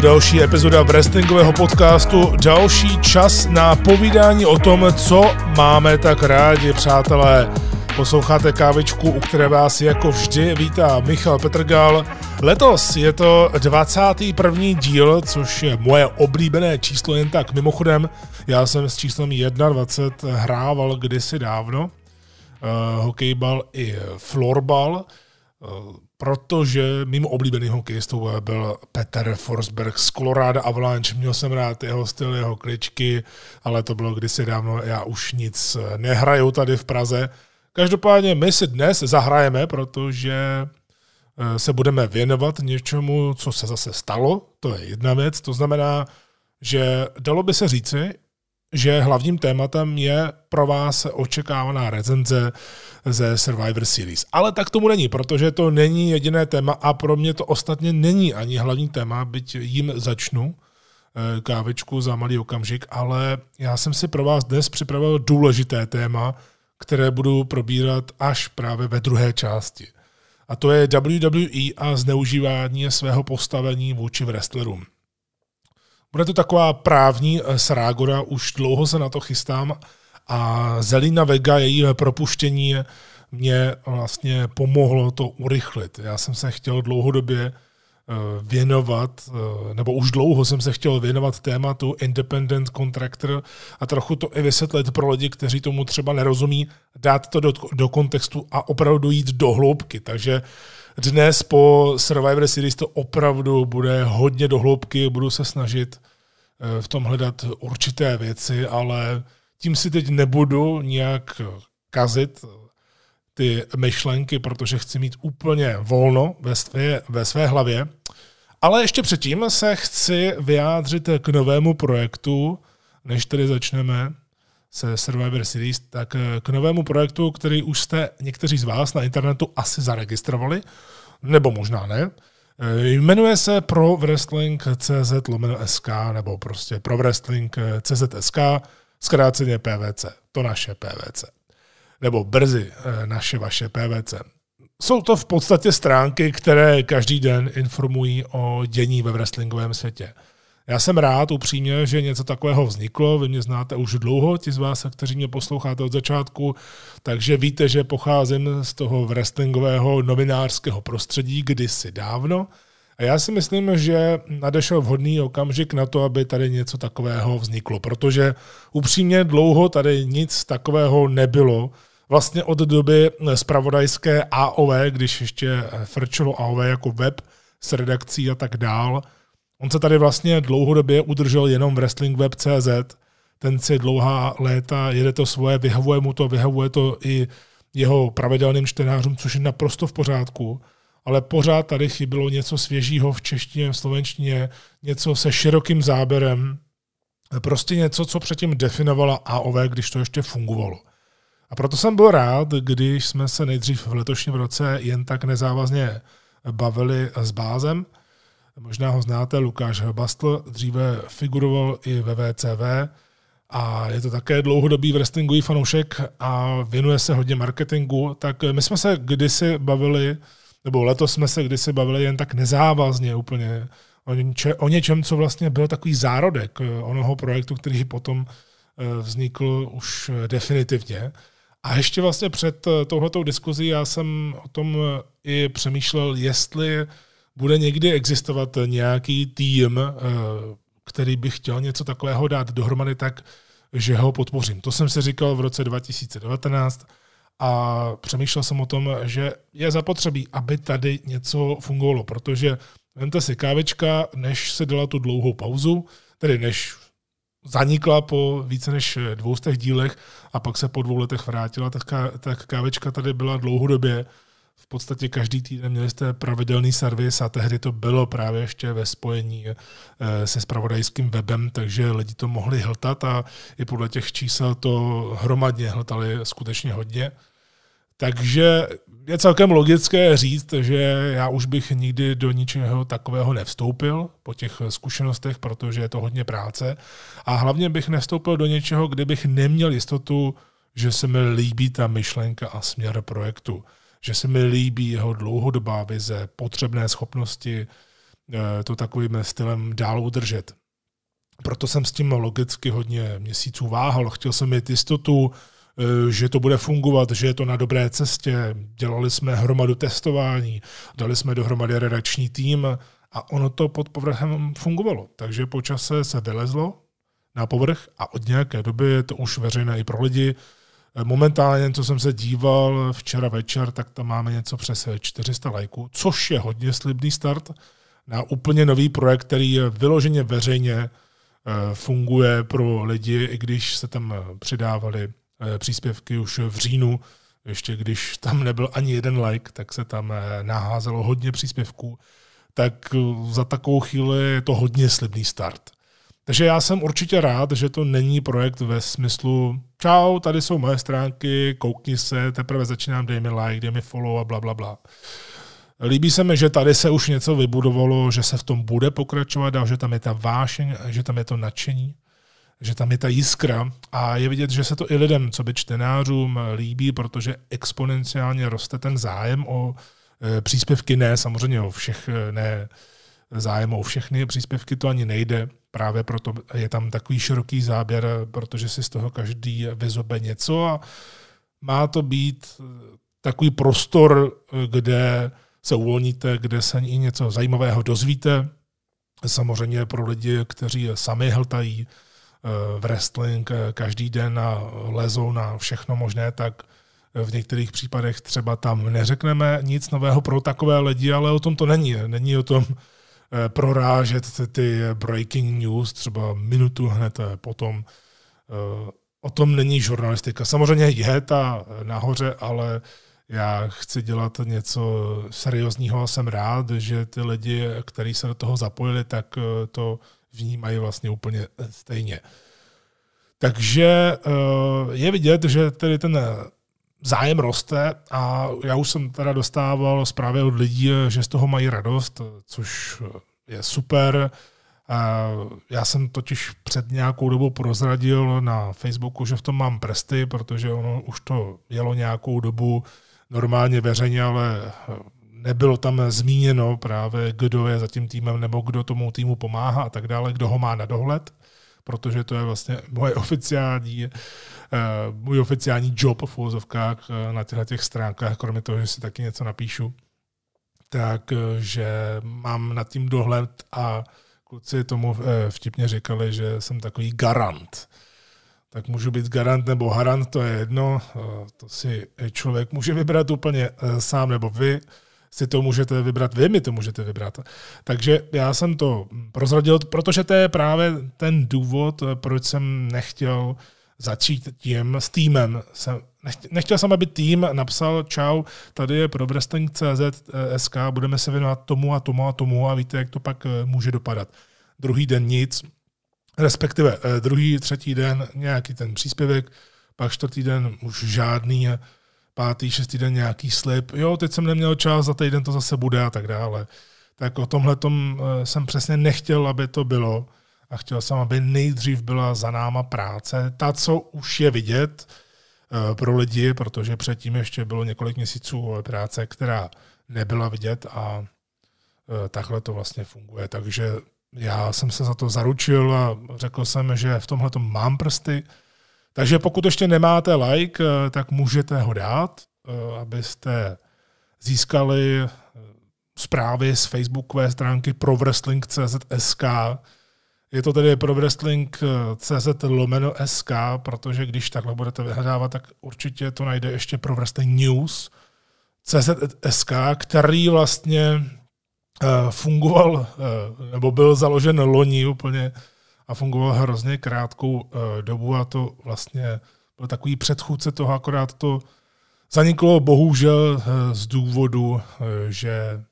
to další epizoda wrestlingového podcastu, další čas na povídání o tom, co máme tak rádi, přátelé. Posloucháte kávičku, u které vás jako vždy vítá Michal Petrgal. Letos je to 21. díl, což je moje oblíbené číslo jen tak mimochodem. Já jsem s číslem 21 hrával kdysi dávno. Uh, hokejbal i florbal. Uh, protože mým oblíbeným hokejistou byl Peter Forsberg z Colorado Avalanche. Měl jsem rád jeho styl, jeho kličky, ale to bylo kdysi dávno, já už nic nehraju tady v Praze. Každopádně my si dnes zahrajeme, protože eh, se budeme věnovat něčemu, co se zase stalo, to je jedna věc, to znamená, že dalo by se říci, že hlavním tématem je pro vás očekávaná recenze ze Survivor Series. Ale tak tomu není, protože to není jediné téma a pro mě to ostatně není ani hlavní téma, byť jim začnu eh, kávečku za malý okamžik, ale já jsem si pro vás dnes připravil důležité téma, které budu probírat až právě ve druhé části. A to je WWE a zneužívání svého postavení vůči wrestlerům. Bude to taková právní eh, srágora, už dlouho se na to chystám a Zelina Vega, její propuštění mě vlastně pomohlo to urychlit. Já jsem se chtěl dlouhodobě eh, věnovat, eh, nebo už dlouho jsem se chtěl věnovat tématu independent contractor a trochu to i vysvětlit pro lidi, kteří tomu třeba nerozumí, dát to do, do kontextu a opravdu jít do hloubky. Takže dnes po Survivor Series to opravdu bude hodně do hloubky, budu se snažit eh, v tom hledat určité věci, ale tím si teď nebudu nějak kazit ty myšlenky, protože chci mít úplně volno ve své, ve své hlavě. Ale ještě předtím se chci vyjádřit k novému projektu, než tedy začneme se Survivor Series, tak k novému projektu, který už jste někteří z vás na internetu asi zaregistrovali, nebo možná ne. Jmenuje se Pro Wrestling CZ SK, nebo prostě Pro Wrestling CZ SK, zkráceně PVC, to naše PVC nebo brzy eh, naše vaše PVC. Jsou to v podstatě stránky, které každý den informují o dění ve wrestlingovém světě. Já jsem rád upřímně, že něco takového vzniklo. Vy mě znáte už dlouho, ti z vás, kteří mě posloucháte od začátku, takže víte, že pocházím z toho wrestlingového novinářského prostředí kdysi dávno. A já si myslím, že nadešel vhodný okamžik na to, aby tady něco takového vzniklo, protože upřímně dlouho tady nic takového nebylo vlastně od doby spravodajské AOV, když ještě frčilo AOV jako web s redakcí a tak dál. On se tady vlastně dlouhodobě udržel jenom v wrestlingweb.cz, ten si dlouhá léta jede to svoje, vyhovuje mu to, vyhovuje to i jeho pravidelným čtenářům, což je naprosto v pořádku, ale pořád tady chybilo něco svěžího v češtině, v slovenštině, něco se širokým záběrem, prostě něco, co předtím definovala AOV, když to ještě fungovalo. A proto jsem byl rád, když jsme se nejdřív v letošním roce jen tak nezávazně bavili s Bázem. Možná ho znáte, Lukáš Bastl dříve figuroval i ve VCV a je to také dlouhodobý wrestlingový fanoušek a věnuje se hodně marketingu. Tak my jsme se kdysi bavili, nebo letos jsme se kdysi bavili jen tak nezávazně úplně o, něče, o něčem, co vlastně byl takový zárodek onoho projektu, který potom eh, vznikl už definitivně. A ještě vlastně před eh, touhletou diskuzí já jsem o tom eh, i přemýšlel, jestli bude někdy existovat nějaký tým, eh, který by chtěl něco takového dát dohromady tak, že ho podpořím. To jsem si říkal v roce 2019 a přemýšlel jsem o tom, že je zapotřebí, aby tady něco fungovalo, protože vemte si kávečka, než se dala tu dlouhou pauzu, tedy než zanikla po více než dvoustech dílech a pak se po dvou letech vrátila, tak, tak kávečka tady byla dlouhodobě. V podstatě každý týden měli jste pravidelný servis a tehdy to bylo právě ještě ve spojení eh, se spravodajským webem, takže lidi to mohli hltat a i podle těch čísel to hromadně hltali skutečně hodně. Takže je celkem logické říct, že já už bych nikdy do ničeho takového nevstoupil po těch zkušenostech, protože je to hodně práce. A hlavně bych nevstoupil do něčeho, kde bych neměl jistotu, že se mi líbí ta myšlenka a směr projektu. Že se mi líbí jeho dlouhodobá vize, potřebné schopnosti, to takovým stylem dál udržet. Proto jsem s tím logicky hodně měsíců váhal. Chtěl jsem mít jistotu, že to bude fungovat, že je to na dobré cestě. Dělali jsme hromadu testování, dali jsme dohromady redakční tým a ono to pod povrchem fungovalo. Takže po čase se vylezlo na povrch a od nějaké doby je to už veřejné i pro lidi. Momentálně, co jsem se díval včera večer, tak tam máme něco přes 400 lajků, což je hodně slibný start na úplně nový projekt, který je vyloženě veřejně eh, funguje pro lidi, i když se tam přidávali eh, příspěvky už v říjnu, ještě když tam nebyl ani jeden like, tak se tam eh, naházelo hodně příspěvků, tak za takovou chvíli je to hodně slibný start. Takže já jsem určitě rád, že to není projekt ve smyslu čau, tady jsou moje stránky, koukni se, teprve začínám, dej mi like, dej mi follow a bla, bla, bla. Líbí se mi, že tady se už něco vybudovalo, že se v tom bude pokračovat a že tam je ta vášeň, že tam je to nadšení, že tam je ta jiskra. A je vidět, že se to i lidem, co by čtenářům líbí, protože exponenciálně roste ten zájem o e, příspěvky, ne samozřejmě o všech, e, ne zájem o všechny příspěvky, to ani nejde, právě proto je tam takový široký záběr, protože si z toho každý vyzobe něco a má to být takový prostor, kde se uvolníte, kde se i něco zajímavého dozvíte. Samozřejmě pro lidi, kteří sami hltají eh, v wrestling eh, každý den a lezou na všechno možné, tak v některých případech třeba tam neřekneme nic nového pro takové lidi, ale o tom to není. Není o tom Eh, prorážet ty breaking news třeba minutu hned eh, potom. Eh, o tom není žurnalistika. Samozřejmě je ta nahoře, ale já chci dělat něco seriózního a jsem rád, že ty lidi, kteří se do toho zapojili, tak to vnímají vlastně úplně stejně. Takže je vidět, že tedy ten zájem roste a já už jsem teda dostával zprávy od lidí, že z toho mají radost, což je super. Já jsem totiž před nějakou dobou prozradil na Facebooku, že v tom mám prsty, protože ono už to jelo nějakou dobu normálně veřejně, ale nebylo tam zmíněno právě, kdo je za tím týmem nebo kdo tomu týmu pomáhá a tak dále, kdo ho má na dohled, protože to je vlastně moje oficiální můj oficiální job v úvozovkách eh, na těchto těch stránkách, kromě toho, že si taky něco napíšu, takže eh, mám nad tím dohled a kluci tomu vtipně říkali, že jsem takový garant. Tak můžu být garant nebo harant, to je jedno, to si člověk může vybrat úplně sám, nebo vy si to můžete vybrat, vy mi to můžete vybrat. Takže já jsem to prozradil, protože to je právě ten důvod, proč jsem nechtěl začít tím s týmem. Jsem, nechtěl jsem, aby tým napsal, čau, tady je pro wrestling.cz SK, budeme se věnovat tomu a tomu a tomu a víte, jak to pak eh, může dopadat. Druhý den nic, respektive eh, druhý, třetí den nějaký ten příspěvek, pak čtvrtý den už žádný, pátý, šestý den nějaký slib, jo, teď jsem neměl čas, za týden to zase bude a tak dále. Tak o tomhle eh, jsem přesně nechtěl, aby to bylo a chtěl jsem, aby nejdřív byla za náma práce, ta, co už je vidět eh, pro lidi, protože předtím ještě bylo několik měsíců práce, která nebyla vidět a eh, takhle to vlastně funguje. Takže já jsem se za to zaručil a řekl jsem, že v tomhle mám prsty. Takže pokud ještě nemáte like, eh, tak můžete ho dát, abyste získali zprávy z facebookové stránky pro wrestling.cz.sk, je to tedy pro wrestling.cz lomeno SK, protože když takhle budete vyhledávat, tak určitě to najde ještě pro wrestling news. CZ.sk, který vlastně uh, fungoval, uh, nebo byl založen loni úplně a fungoval hrozně krátkou uh, dobu a to vlastně byl takový předchůdce toho, akorát to zaniklo bohužel z důvodu, že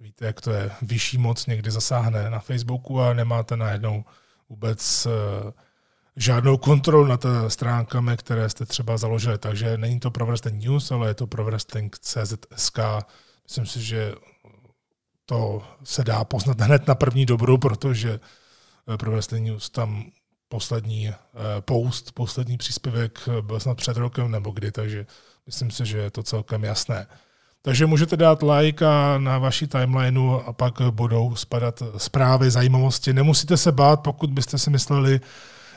Víte, jak to je. Vyšší moc někdy zasáhne na Facebooku a nemáte najednou vůbec eh, žádnou kontrolu nad stránkami, které jste třeba založili. Takže není to pro Wrestling News, ale je to pro Wrestling.cz.sk. Myslím si, že to se dá poznat hned na první dobrou, protože eh, pro Wrestling News tam poslední eh, post, poslední příspěvek byl snad před rokem nebo kdy, takže myslím si, že je to celkem jasné. Takže můžete dát like a na vaší timelineu a pak budou spadat zprávy, zajímavosti. Nemusíte se bát, pokud byste si mysleli,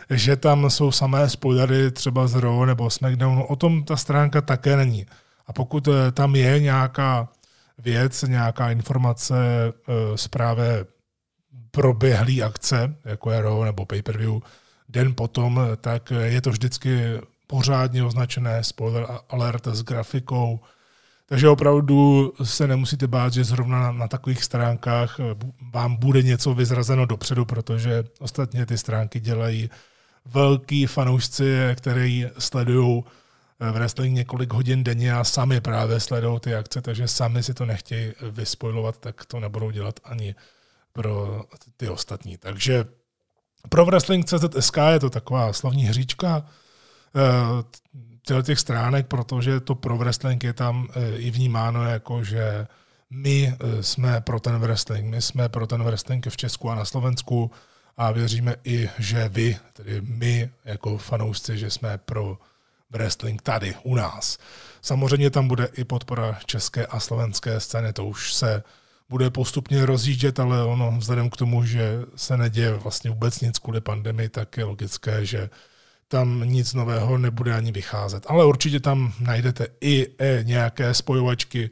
že tam jsou samé spoilery třeba z Raw nebo SmackDownu. O tom ta stránka také není. A pokud eh, tam je nějaká věc, nějaká informace eh, z právě proběhlý akce, jako je Raw nebo pay-per-view, den potom, tak je to vždycky pořádně označené spoiler alert s grafikou, takže opravdu se nemusíte bát, že zrovna na, na takových stránkách vám bude něco vyzrazeno dopředu, protože ostatně ty stránky dělají velký fanoušci, který sledují v wrestling několik hodin denně a sami právě sledují ty akce, takže sami si to nechtějí vyspojovat, tak to nebudou dělat ani pro ty ostatní. Takže pro wrestling.cz.sk je to taková slavní hříčka eh, těch stránek, protože to pro wrestling je tam eh, i vnímáno jako, že my eh, jsme pro ten wrestling, my jsme pro ten wrestling v Česku a na Slovensku a věříme i, že vy, tedy my jako fanoušci, že jsme pro wrestling tady u nás. Samozřejmě tam bude i podpora české a slovenské scény, to už se bude postupně rozjíždět, ale ono vzhledem k tomu, že se neděje vlastně vůbec nic kvůli pandemii, tak je logické, že tam nic nového nebude ani vycházet. Ale určitě tam najdete i e, nějaké spojovačky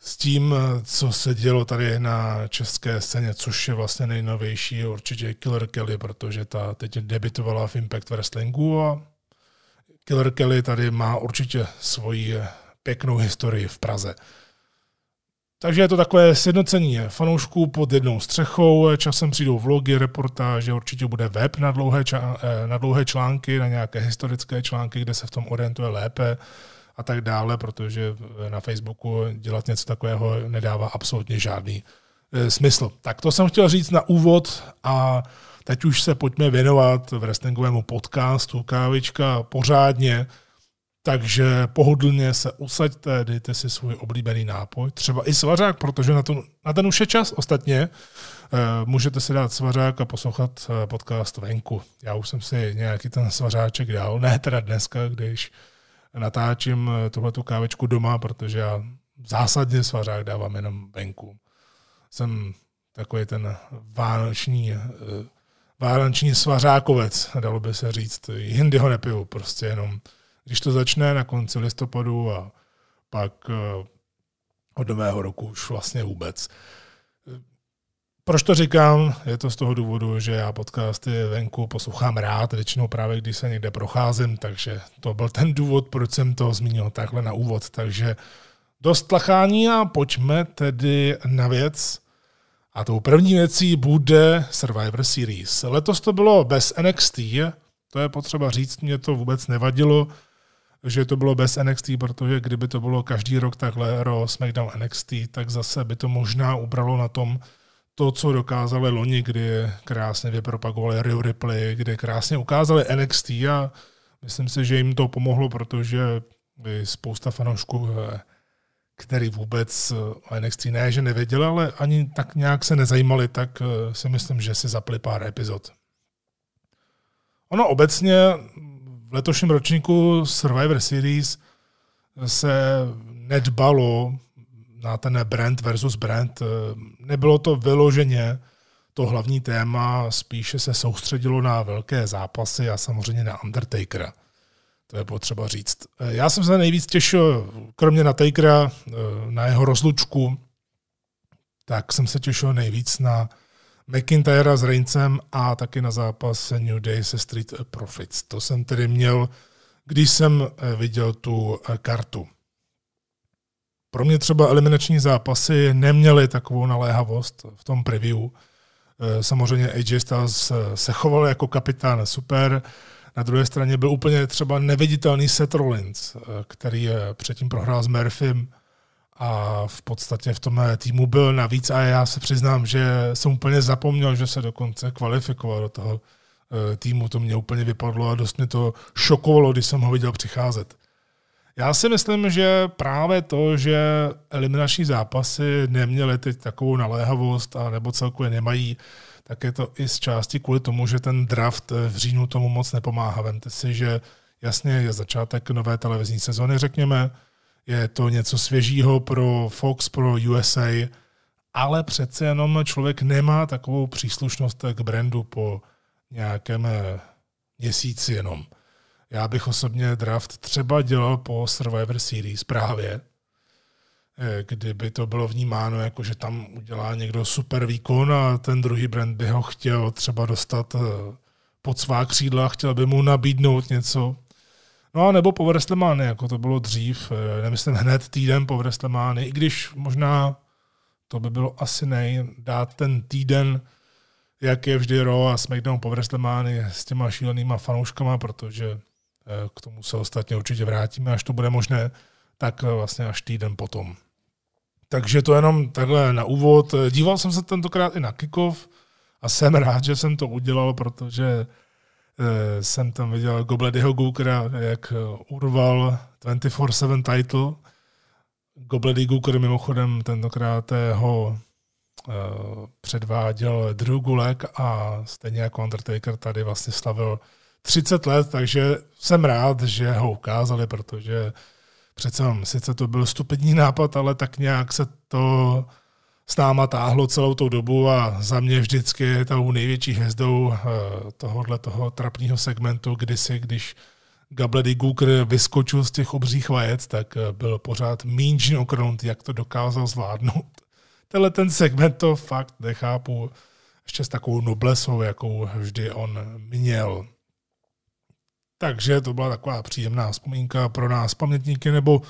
s tím, co se dělo tady na české scéně, což je vlastně nejnovější, určitě Killer Kelly, protože ta teď debitovala v Impact Wrestlingu a Killer Kelly tady má určitě svoji pěknou historii v Praze. Takže je to takové sjednocení fanoušků pod jednou střechou, časem přijdou vlogy, reportáže, určitě bude web na dlouhé, ča- eh, na dlouhé články, na nějaké historické články, kde se v tom orientuje lépe a tak dále, protože na Facebooku dělat něco takového nedává absolutně žádný e, smysl. Tak to jsem chtěl říct na úvod a teď už se pojďme věnovat wrestlingovému podcastu Kávička pořádně, takže pohodlně se usaďte, dejte si svůj oblíbený nápoj, třeba i svařák, protože na, to, na ten už je čas ostatně. E, můžete si dát svařák a poslouchat e, podcast venku. Já už jsem si nějaký ten svařáček dal, ne teda dneska, když natáčím eh, tuhletu kávečku doma, protože já zásadně svařák dávám jenom venku. Jsem takový ten vánoční, eh, vánoční svařákovec, dalo by se říct. Jindy ho nepiju, prostě jenom když to začne na konci listopadu a pak eh, od nového roku už vlastně vůbec. Proč to říkám? Je to z toho důvodu, že já podcasty venku poslouchám rád, většinou právě když se někde procházím, takže to byl ten důvod, proč jsem to zmínil takhle na úvod. Takže dost tlachání a pojďme tedy na věc. A tou první věcí bude Survivor Series. Letos to bylo bez NXT, to je potřeba říct, mě to vůbec nevadilo, že to bylo bez NXT, protože kdyby to bylo každý rok takhle Raw, SmackDown, NXT, tak zase by to možná ubralo na tom, to, co dokázali loni, kdy krásně vypropagovali Rio Ripley, kde krásně ukázali NXT a myslím si, že jim to pomohlo, protože spousta fanoušků, eh, který vůbec o NXT ne, že nevěděli, ale ani tak nějak se nezajímali, tak eh, si myslím, že si zapli pár epizod. Ono obecně letošním ročníku Survivor Series se nedbalo na ten brand versus brand. Nebylo to vyloženě to hlavní téma, spíše se soustředilo na velké zápasy a samozřejmě na Undertakera. To je potřeba říct. Já jsem se nejvíc těšil, kromě na Takera, na jeho rozlučku, tak jsem se těšil nejvíc na McIntyra s Reincem a taky na zápas New Day se Street Profits. To jsem tedy měl, když jsem viděl tu kartu. Pro mě třeba eliminační zápasy neměly takovou naléhavost v tom preview. Eh, samozřejmě AJ Styles se choval jako kapitán super, na druhé straně byl úplně třeba neviditelný Seth Rollins, eh, který předtím prohrál s Murphym a v podstatě v tom týmu byl navíc a já se přiznám, že jsem úplně zapomněl, že se dokonce kvalifikoval do toho eh, týmu. To mě úplně vypadlo a dost mě to šokovalo, když jsem ho viděl přicházet. Já si myslím, že právě to, že eliminační zápasy neměly teď takovou naléhavost a nebo celkově nemají, tak je to i z části kvůli tomu, že ten draft v říjnu tomu moc nepomáhá. Vemte si, že jasně je začátek nové televizní sezony, řekněme, je to něco svěžího pro Fox, pro USA, ale přece jenom člověk nemá takovou příslušnost k brandu po nějakém eh, měsíci jenom. Já bych osobně draft třeba dělal po Survivor Series právě, eh, kdyby to bylo vnímáno jako, že tam udělá někdo super výkon a ten druhý brand by ho chtěl třeba dostat eh, pod svá křídla, chtěl by mu nabídnout něco. No a nebo po WrestleMania, jako to bylo dřív, nemyslím hned týden po WrestleMania, i když možná to by bylo asi nej, dát ten týden, jak je vždy Raw a SmackDown po WrestleMania s těma šílenýma fanouškama, protože eh, k tomu se ostatně určitě vrátíme, až to bude možné, tak eh, vlastně až týden potom. Takže to jenom takhle na úvod. Díval jsem se tentokrát i na kickoff a jsem rád, že jsem to udělal, protože eh, jsem tam viděl Gobledyho Gookera, jak urval 24-7 title. Gobledy Gooker mimochodem tentokrát ho uh, předváděl Drew Gulek a stejně jako Undertaker tady vlastně slavil 30 let, takže jsem rád, že ho ukázali, protože přece sice to byl stupidní nápad, ale tak nějak se to s náma táhlo celou tou dobu a za mě vždycky je tou největší hvězdou uh, tohohle toho trapního segmentu, kdysi, když Gabledy Gooker vyskočil z těch obřích vajec, tak eh, byl pořád míň okrount, jak to dokázal zvládnout. Tenhle ten segment to fakt nechápu ještě s takovou noblesou, jakou vždy on měl. Takže to byla taková příjemná vzpomínka pro nás pamětníky, nebo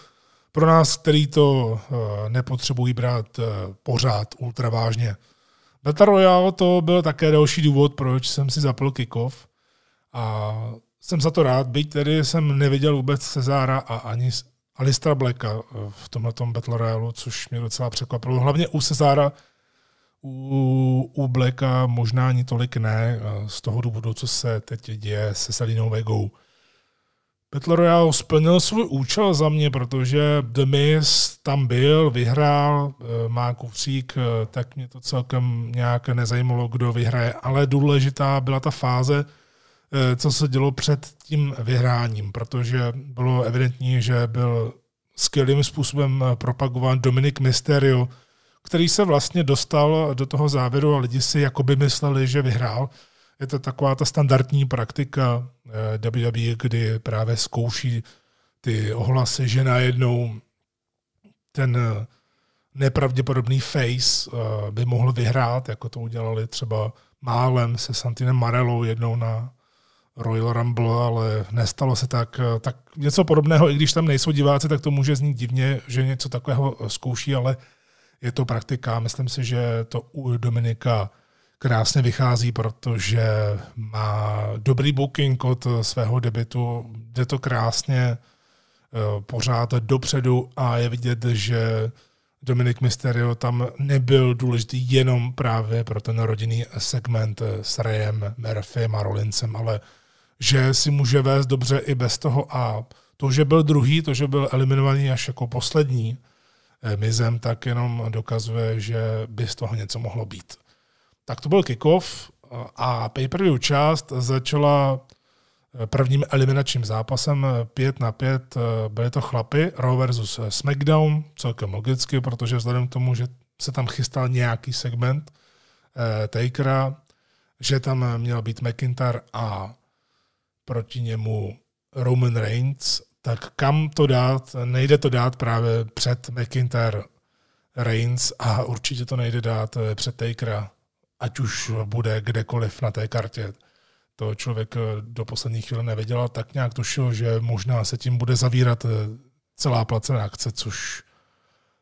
pro nás, který to eh, nepotřebují brát eh, pořád ultra vážně. Battle Royale to byl také další důvod, proč jsem si zapl kickoff. A jsem za to rád, byť tedy jsem neviděl vůbec Cezára a ani Alistra Blacka eh, v tomhle Battle Royale, což mě docela překvapilo. Hlavně u Cezára, u, u Blacka možná ani tolik ne, z toho důvodu, co se teď děje se Selinou Vegou. Battle Royale splnil svůj účel za mě, protože The Miz tam byl, vyhrál, eh, má kufřík, tak mě to celkem nějak nezajímalo, kdo vyhraje, ale důležitá byla ta fáze, Eh, co se dělo před tím vyhráním, protože bylo evidentní, že byl skvělým způsobem propagován Dominik Mysterio, který se vlastně dostal do toho závěru a lidi si jakoby mysleli, že vyhrál. Je to taková ta standardní praktika eh, WWE, kdy právě zkouší ty ohlasy, že najednou ten eh, nepravděpodobný face by mohl vyhrát, jako to udělali třeba málem se Santinem Marellou jednou na Royal Rumble, ale nestalo se tak. Tak něco podobného, i když tam nejsou diváci, tak to může znít divně, že něco takového zkouší, ale je to praktika. Myslím si, že to u Dominika krásně vychází, protože má dobrý booking od svého debitu, jde to krásně eh, pořád dopředu a je vidět, že Dominik Mysterio tam nebyl důležitý jenom právě pro ten rodinný segment s Rayem, Murphym a Rollinsem, ale že si může vést dobře i bez toho a to, že byl druhý, to, že byl eliminovaný až jako poslední eh, mizem, tak jenom dokazuje, že by z toho něco mohlo být. Tak to byl kickoff a pay-per-view část začala eh, prvním eliminačním zápasem 5 na 5. Eh, byly to chlapy, Raw versus SmackDown, celkem logicky, protože vzhledem k tomu, že se tam chystal nějaký segment Takera, že tam měl být McIntyre a proti němu Roman Reigns, tak kam to dát? Nejde to dát právě před McIntyre Reigns a určitě to nejde dát eh, před Takera, ať už bude kdekoliv na té kartě. To člověk eh, do poslední chvíle nevěděl tak nějak tušil, že možná se tím bude zavírat eh, celá placená akce, což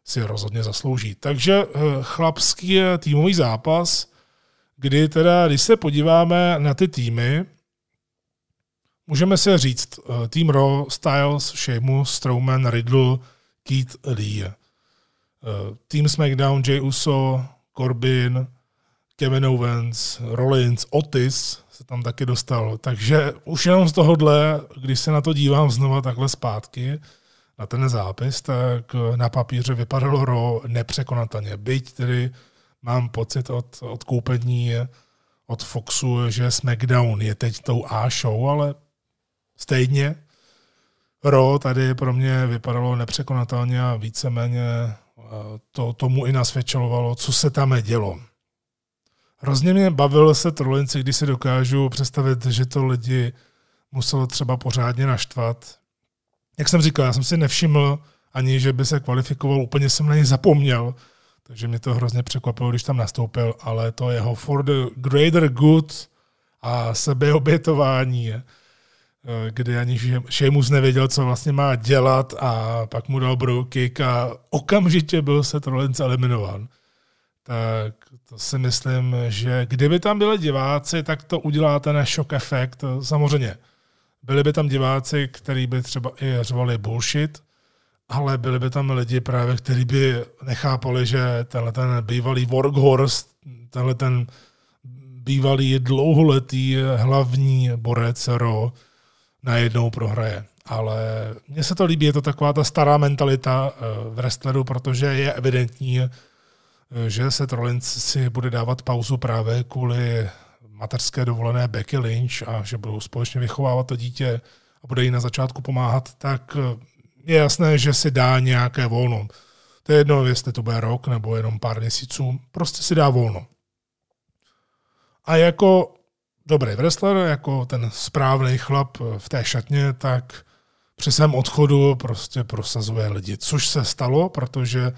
si rozhodně zaslouží. Takže chlapský týmový zápas, kdy teda, když se podíváme na ty týmy, Můžeme si říct, Team Raw, Styles, Sheamus, Strowman, Riddle, Keith Lee. Team SmackDown, Jay Uso, Corbin, Kevin Owens, Rollins, Otis se tam taky dostal. Takže už jenom z tohohle, když se na to dívám znova takhle zpátky, na ten zápis, tak na papíře vypadalo Raw nepřekonatelně. Byť tedy mám pocit od, od koupení od Foxu, že SmackDown je teď tou A show, ale Stejně Ro tady pro mě vypadalo nepřekonatelně a víceméně to tomu i nasvědčovalo, co se tam dělo. Hrozně mě bavil se trolinci, když si dokážu představit, že to lidi muselo třeba pořádně naštvat. Jak jsem říkal, já jsem si nevšiml ani, že by se kvalifikoval, úplně jsem na něj zapomněl, takže mě to hrozně překvapilo, když tam nastoupil, ale to jeho for the greater good a sebeobětování, eh, kdy ani Sheamus nevěděl, co vlastně má dělat a pak mu dal bro kick a okamžitě byl se Rollins eliminován. Tak to si myslím, že kdyby tam byli diváci, tak to udělá ten shock efekt. Samozřejmě byli by tam diváci, kteří by třeba i řvali bullshit, ale byli by tam lidi právě, kteří by nechápali, že tenhle ten bývalý workhorse, tenhle ten bývalý dlouholetý hlavní borec Ro najednou prohraje. Ale mně se to líbí, je to taková ta stará mentalita eh, v wrestleru, protože je evidentní, že se Rollins si bude dávat pauzu právě kvůli mateřské dovolené Becky Lynch a že budou společně vychovávat to dítě a bude jí na začátku pomáhat, tak eh, je jasné, že si dá nějaké volno. To je jedno, jestli to bude rok nebo jenom pár měsíců, prostě si dá volno. A jako dobrý wrestler, jako ten správný chlap v té šatně, tak při svém odchodu prostě prosazuje lidi. Což se stalo, protože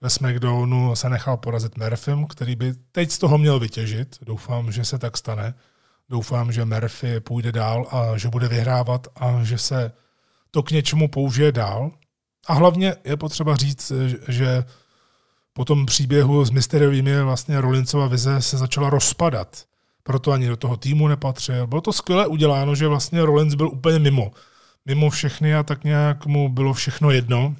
ve SmackDownu se nechal porazit Murphym, který by teď z toho měl vytěžit. Doufám, že se tak stane. Doufám, že Murphy půjde dál a že bude vyhrávat a že se to k něčemu použije dál. A hlavně je potřeba říct, že po tom příběhu s mysteriovými vlastně Rollinsova vize se začala rozpadat. Proto ani do toho týmu nepatřil. Bylo to skvěle uděláno, že vlastně Rollins byl úplně mimo. Mimo všechny a tak nějak mu bylo všechno jedno.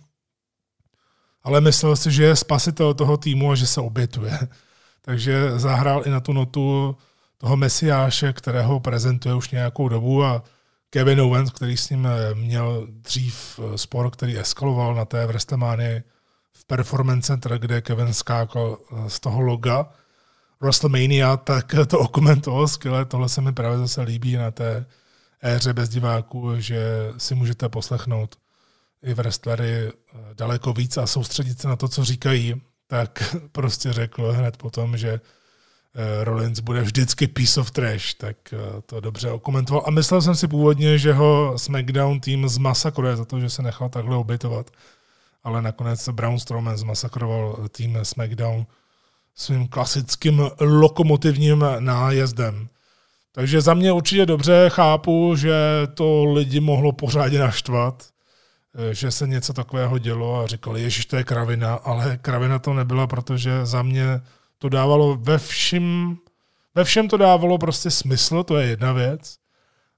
Ale myslel si, že je spasitel toho týmu a že se obětuje. Takže zahrál i na tu notu toho mesiáše, kterého prezentuje už nějakou dobu a Kevin Owens, který s ním eh, měl dřív eh, spor, který eskaloval na té WrestleMania v Performance Center, kde Kevin skákal eh, z toho loga WrestleMania, tak to okomentoval skvěle. Tohle se mi právě zase líbí na té éře bez diváků, že si můžete poslechnout i wrestlery daleko víc a soustředit se na to, co říkají, tak prostě řekl hned potom, že Eh, Rollins bude vždycky piece of trash, tak eh, to dobře okomentoval. A myslel jsem si původně, že ho SmackDown tým zmasakruje za to, že se nechal takhle obětovat. Ale nakonec Braun Strowman zmasakroval tým SmackDown svým klasickým lokomotivním nájezdem. Takže za mě určitě dobře chápu, že to lidi mohlo pořádně naštvat, eh, že se něco takového dělo a říkali, ježiš, to je kravina, ale kravina to nebyla, protože za mě to dávalo ve všem, ve všem to dávalo prostě smysl, to je jedna věc,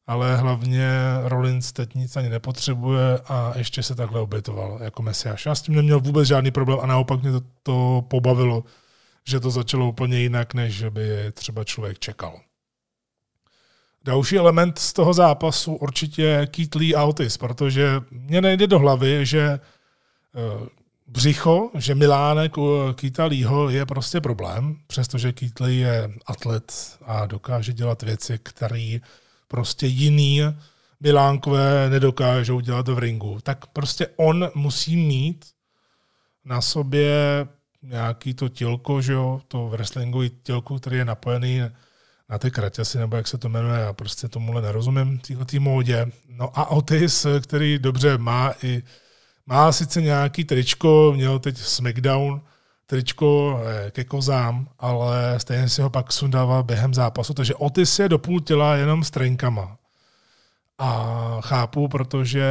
ale hlavně Rollins teď nic ani nepotřebuje a ještě se takhle obětoval jako mesiáš. Já s tím neměl vůbec žádný problém a naopak mě to, to pobavilo, že to začalo úplně jinak, než by třeba člověk čekal. Další element z toho zápasu určitě Keith Lee Autis, protože mě nejde do hlavy, že eh, břicho, že Milánek u Kýta Leeho je prostě problém, přestože Keith Lee je atlet a dokáže dělat věci, které prostě jiný Milánkové nedokážou dělat v ringu. Tak prostě on musí mít na sobě nějaký to tělko, že jo, to wrestlingový tělko, který je napojený na ty kraťasy, nebo jak se to jmenuje, já prostě tomuhle nerozumím, téhle módě. No a Otis, který dobře má i má sice nějaký tričko, měl teď SmackDown, tričko eh, ke kozám, ale stejně si ho pak sundával během zápasu, takže Otis je do půl těla jenom s trenkama. A chápu, protože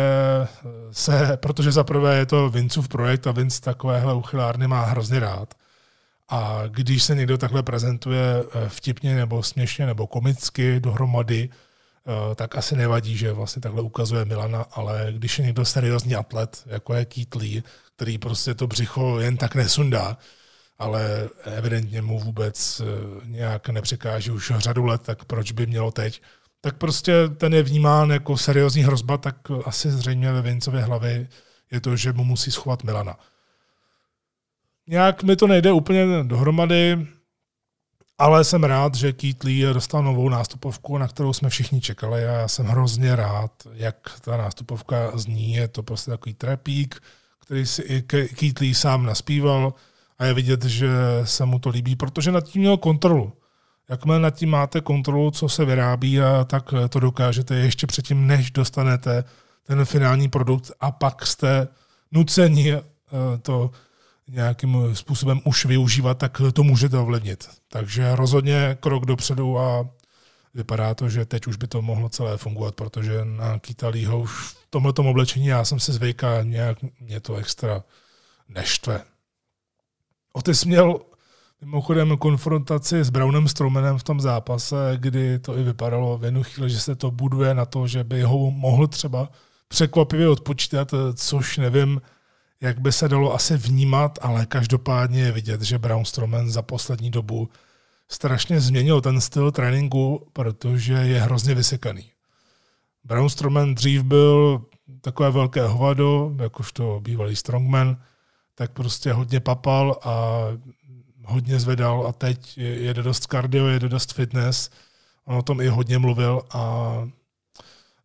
se, protože zaprvé je to Vincův projekt a Vince takovéhle uchylárny má hrozně rád. A když se někdo takhle prezentuje eh, vtipně nebo směšně nebo komicky dohromady, Eh, tak asi nevadí, že vlastně takhle ukazuje Milana, ale když je někdo seriózní atlet, jako je Lee, který prostě to břicho jen tak nesundá, ale evidentně mu vůbec eh, nějak nepřekáží už řadu let, tak proč by mělo teď? Tak prostě ten je vnímán jako seriózní hrozba, tak asi zřejmě ve Vincově hlavě je to, že mu musí schovat Milana. Nějak mi to nejde úplně dohromady, ale jsem rád, že Keith Lee dostal novou nástupovku, na kterou jsme všichni čekali a já jsem hrozně rád, jak ta nástupovka zní. Je to prostě takový trapík, který si i Keith Lee sám naspíval a je vidět, že se mu to líbí, protože nad tím měl kontrolu. Jakmile nad tím máte kontrolu, co se vyrábí, a tak to dokážete ještě předtím, než dostanete ten finální produkt a pak jste nuceni eh, to nějakým způsobem už využívat, tak to můžete ovlivnit. Takže rozhodně krok dopředu a vypadá to, že teď už by to mohlo celé fungovat, protože na Kitalího už v tomhle oblečení já jsem si zvyk a nějak mě to extra neštve. Otis měl mimochodem konfrontaci s Brownem Stromanem v tom zápase, kdy to i vypadalo v jednu chvíli, že se to buduje na to, že by ho mohl třeba překvapivě odpočítat, což nevím, jak by se dalo asi vnímat, ale každopádně je vidět, že Brown Strowman za poslední dobu strašně změnil ten styl tréninku, protože je hrozně vysekaný. Brown Strowman dřív byl takové velké hovado, jakožto bývalý strongman, tak prostě hodně papal a hodně zvedal a teď jede dost cardio, jede dost fitness. On o tom i hodně mluvil a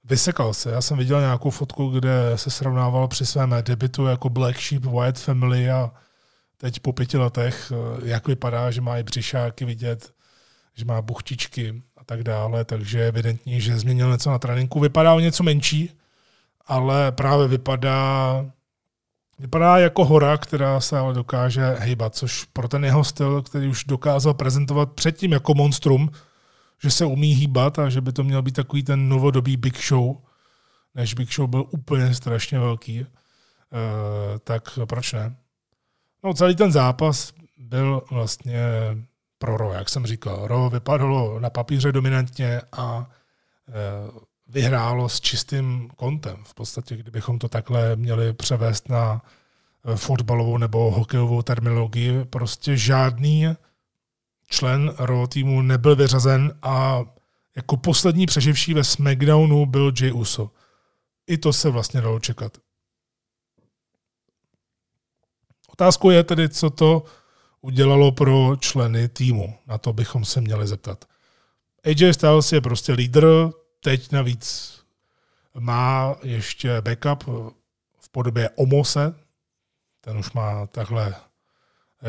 Vysekal se. Já jsem viděl nějakou fotku, kde se srovnával při svém debitu jako Black Sheep White Family a teď po pěti letech, eh, jak vypadá, že má i břišáky vidět, že má buchtičky a tak dále, takže je evidentní, že změnil něco na tréninku. Vypadá o něco menší, ale právě vypadá, vypadá jako hora, která se ale dokáže hejbat, což pro ten jeho styl, který už dokázal prezentovat předtím jako monstrum, že se umí hýbat a že by to měl být takový ten novodobý Big Show, než Big Show byl úplně strašně velký, uh, tak proč ne? No celý ten zápas byl vlastně pro Ro, jak jsem říkal. Ro vypadalo na papíře dominantně a uh, vyhrálo s čistým kontem. V podstatě, kdybychom to takhle měli převést na eh, fotbalovou nebo hokejovou terminologii, prostě žádný člen Raw týmu nebyl vyřazen a jako poslední přeživší ve SmackDownu byl Jay Uso. I to se vlastně dalo čekat. Otázkou je tedy, co to udělalo pro členy týmu. Na to bychom se měli zeptat. AJ Styles je prostě lídr, teď navíc má ještě backup v podobě Omose, ten už má takhle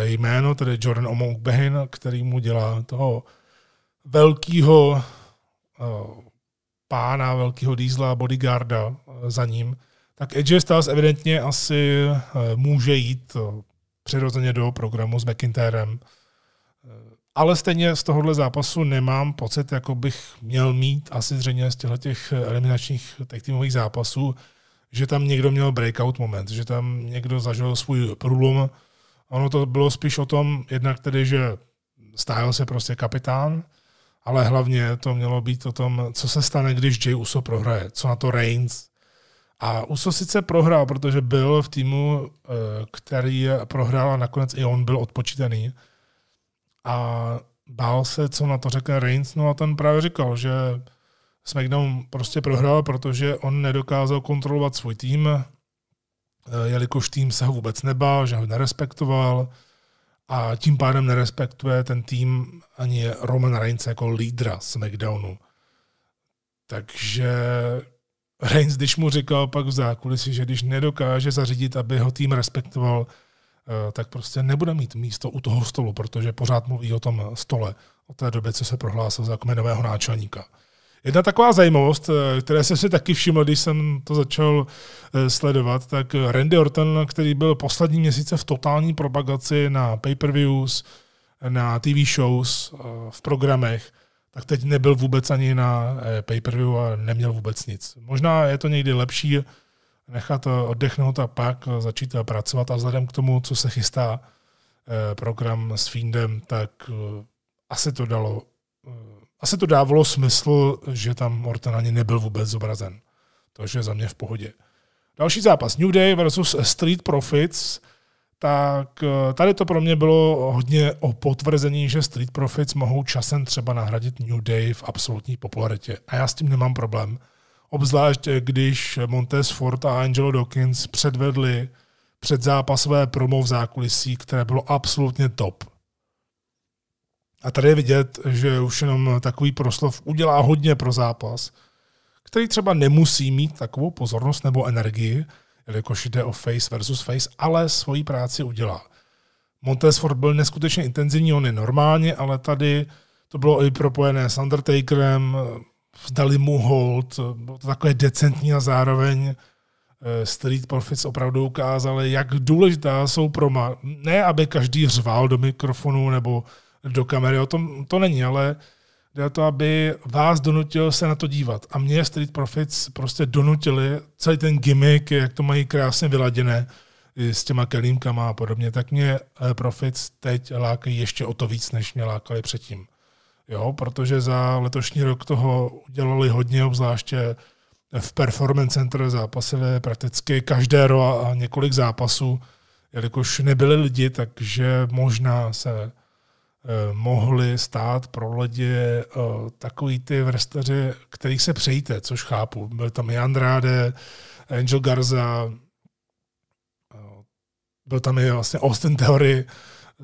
jméno, tedy Jordan Omogbehin, který mu dělá toho velkého eh, pána, velkého dízla, bodyguarda eh, za ním, tak AJ Styles evidentně asi eh, může jít přirozeně do programu s McIntyrem. Ale stejně z tohohle zápasu nemám pocit, jako bych měl mít asi zřejmě z těchto těch eliminačních týmových zápasů, že tam někdo měl breakout moment, že tam někdo zažil svůj průlom, Ono to bylo spíš o tom, jednak tedy, že stáhl se prostě kapitán, ale hlavně to mělo být o tom, co se stane, když Jay Uso prohraje, co na to Reigns. A Uso sice prohrál, protože byl v týmu, eh, který prohrál a nakonec i on byl odpočítaný. A bál se, co na to řekne Reigns, no a ten právě říkal, že SmackDown prostě prohrál, protože on nedokázal kontrolovat svůj tým, jelikož tým se ho vůbec nebál, že ho nerespektoval a tím pádem nerespektuje ten tým ani Roman Reigns jako lídra SmackDownu. Takže Reigns, když mu říkal pak v zákulisí, že když nedokáže zařídit, aby ho tým respektoval, eh, tak prostě nebude mít místo u toho stolu, protože pořád mluví o tom stole, o té době, co se prohlásil za kmenového náčelníka. Jedna taková zajímavost, eh, které jsem si taky všiml, když jsem to začal eh, sledovat, tak Randy Orton, který byl poslední měsíce v totální propagaci na pay-per-views, na TV shows, eh, v programech, tak teď nebyl vůbec ani na pay-per-view a neměl vůbec nic. Možná je to někdy lepší nechat oddechnout a pak začít pracovat a vzhledem k tomu, co se chystá program s Fiendem, tak asi to dalo asi to dávalo smysl, že tam Morton ani nebyl vůbec zobrazen. Takže za mě v pohodě. Další zápas New Day versus Street Profits. Tak eh, tady to pro mě bylo hodně o potvrzení, že Street Profits mohou časem třeba nahradit New Day v absolutní popularitě. A já s tím nemám problém. Obzvlášť, když Montez Ford a Angelo Dawkins předvedli předzápasové promo v zákulisí, které bylo absolutně top. A tady je vidět, že už jenom takový proslov udělá hodně pro zápas, který třeba nemusí mít takovou pozornost nebo energii, jelikož jde o face versus face, ale svoji práci udělá. Montesford byl neskutečně intenzivní, on je normálně, ale tady to bylo i propojené s Undertakerem, dali mu hold, bylo to takové decentní a zároveň eh, Street Profits opravdu ukázali, jak důležitá jsou proma. Ne, aby každý řval do mikrofonu nebo do kamery, o tom to není, ale jde to, aby vás donutil se na to dívat. A mě Street Profits prostě donutili celý ten gimmick, jak to mají krásně vyladěné, s těma kelímkama a podobně, tak mě eh, Profits teď lákají ještě o to víc, než mě lákali předtím. Jo, protože za letošní rok toho udělali hodně, obzvláště v Performance Center zápasili prakticky každé ro a několik zápasů, jelikož nebyli lidi, takže možná se mohli stát pro lidi eh, takový ty vrsteři, kterých se přejíte, což chápu. Byl tam i Andrade, Angel Garza, byl tam i vlastně Austin Theory, eh,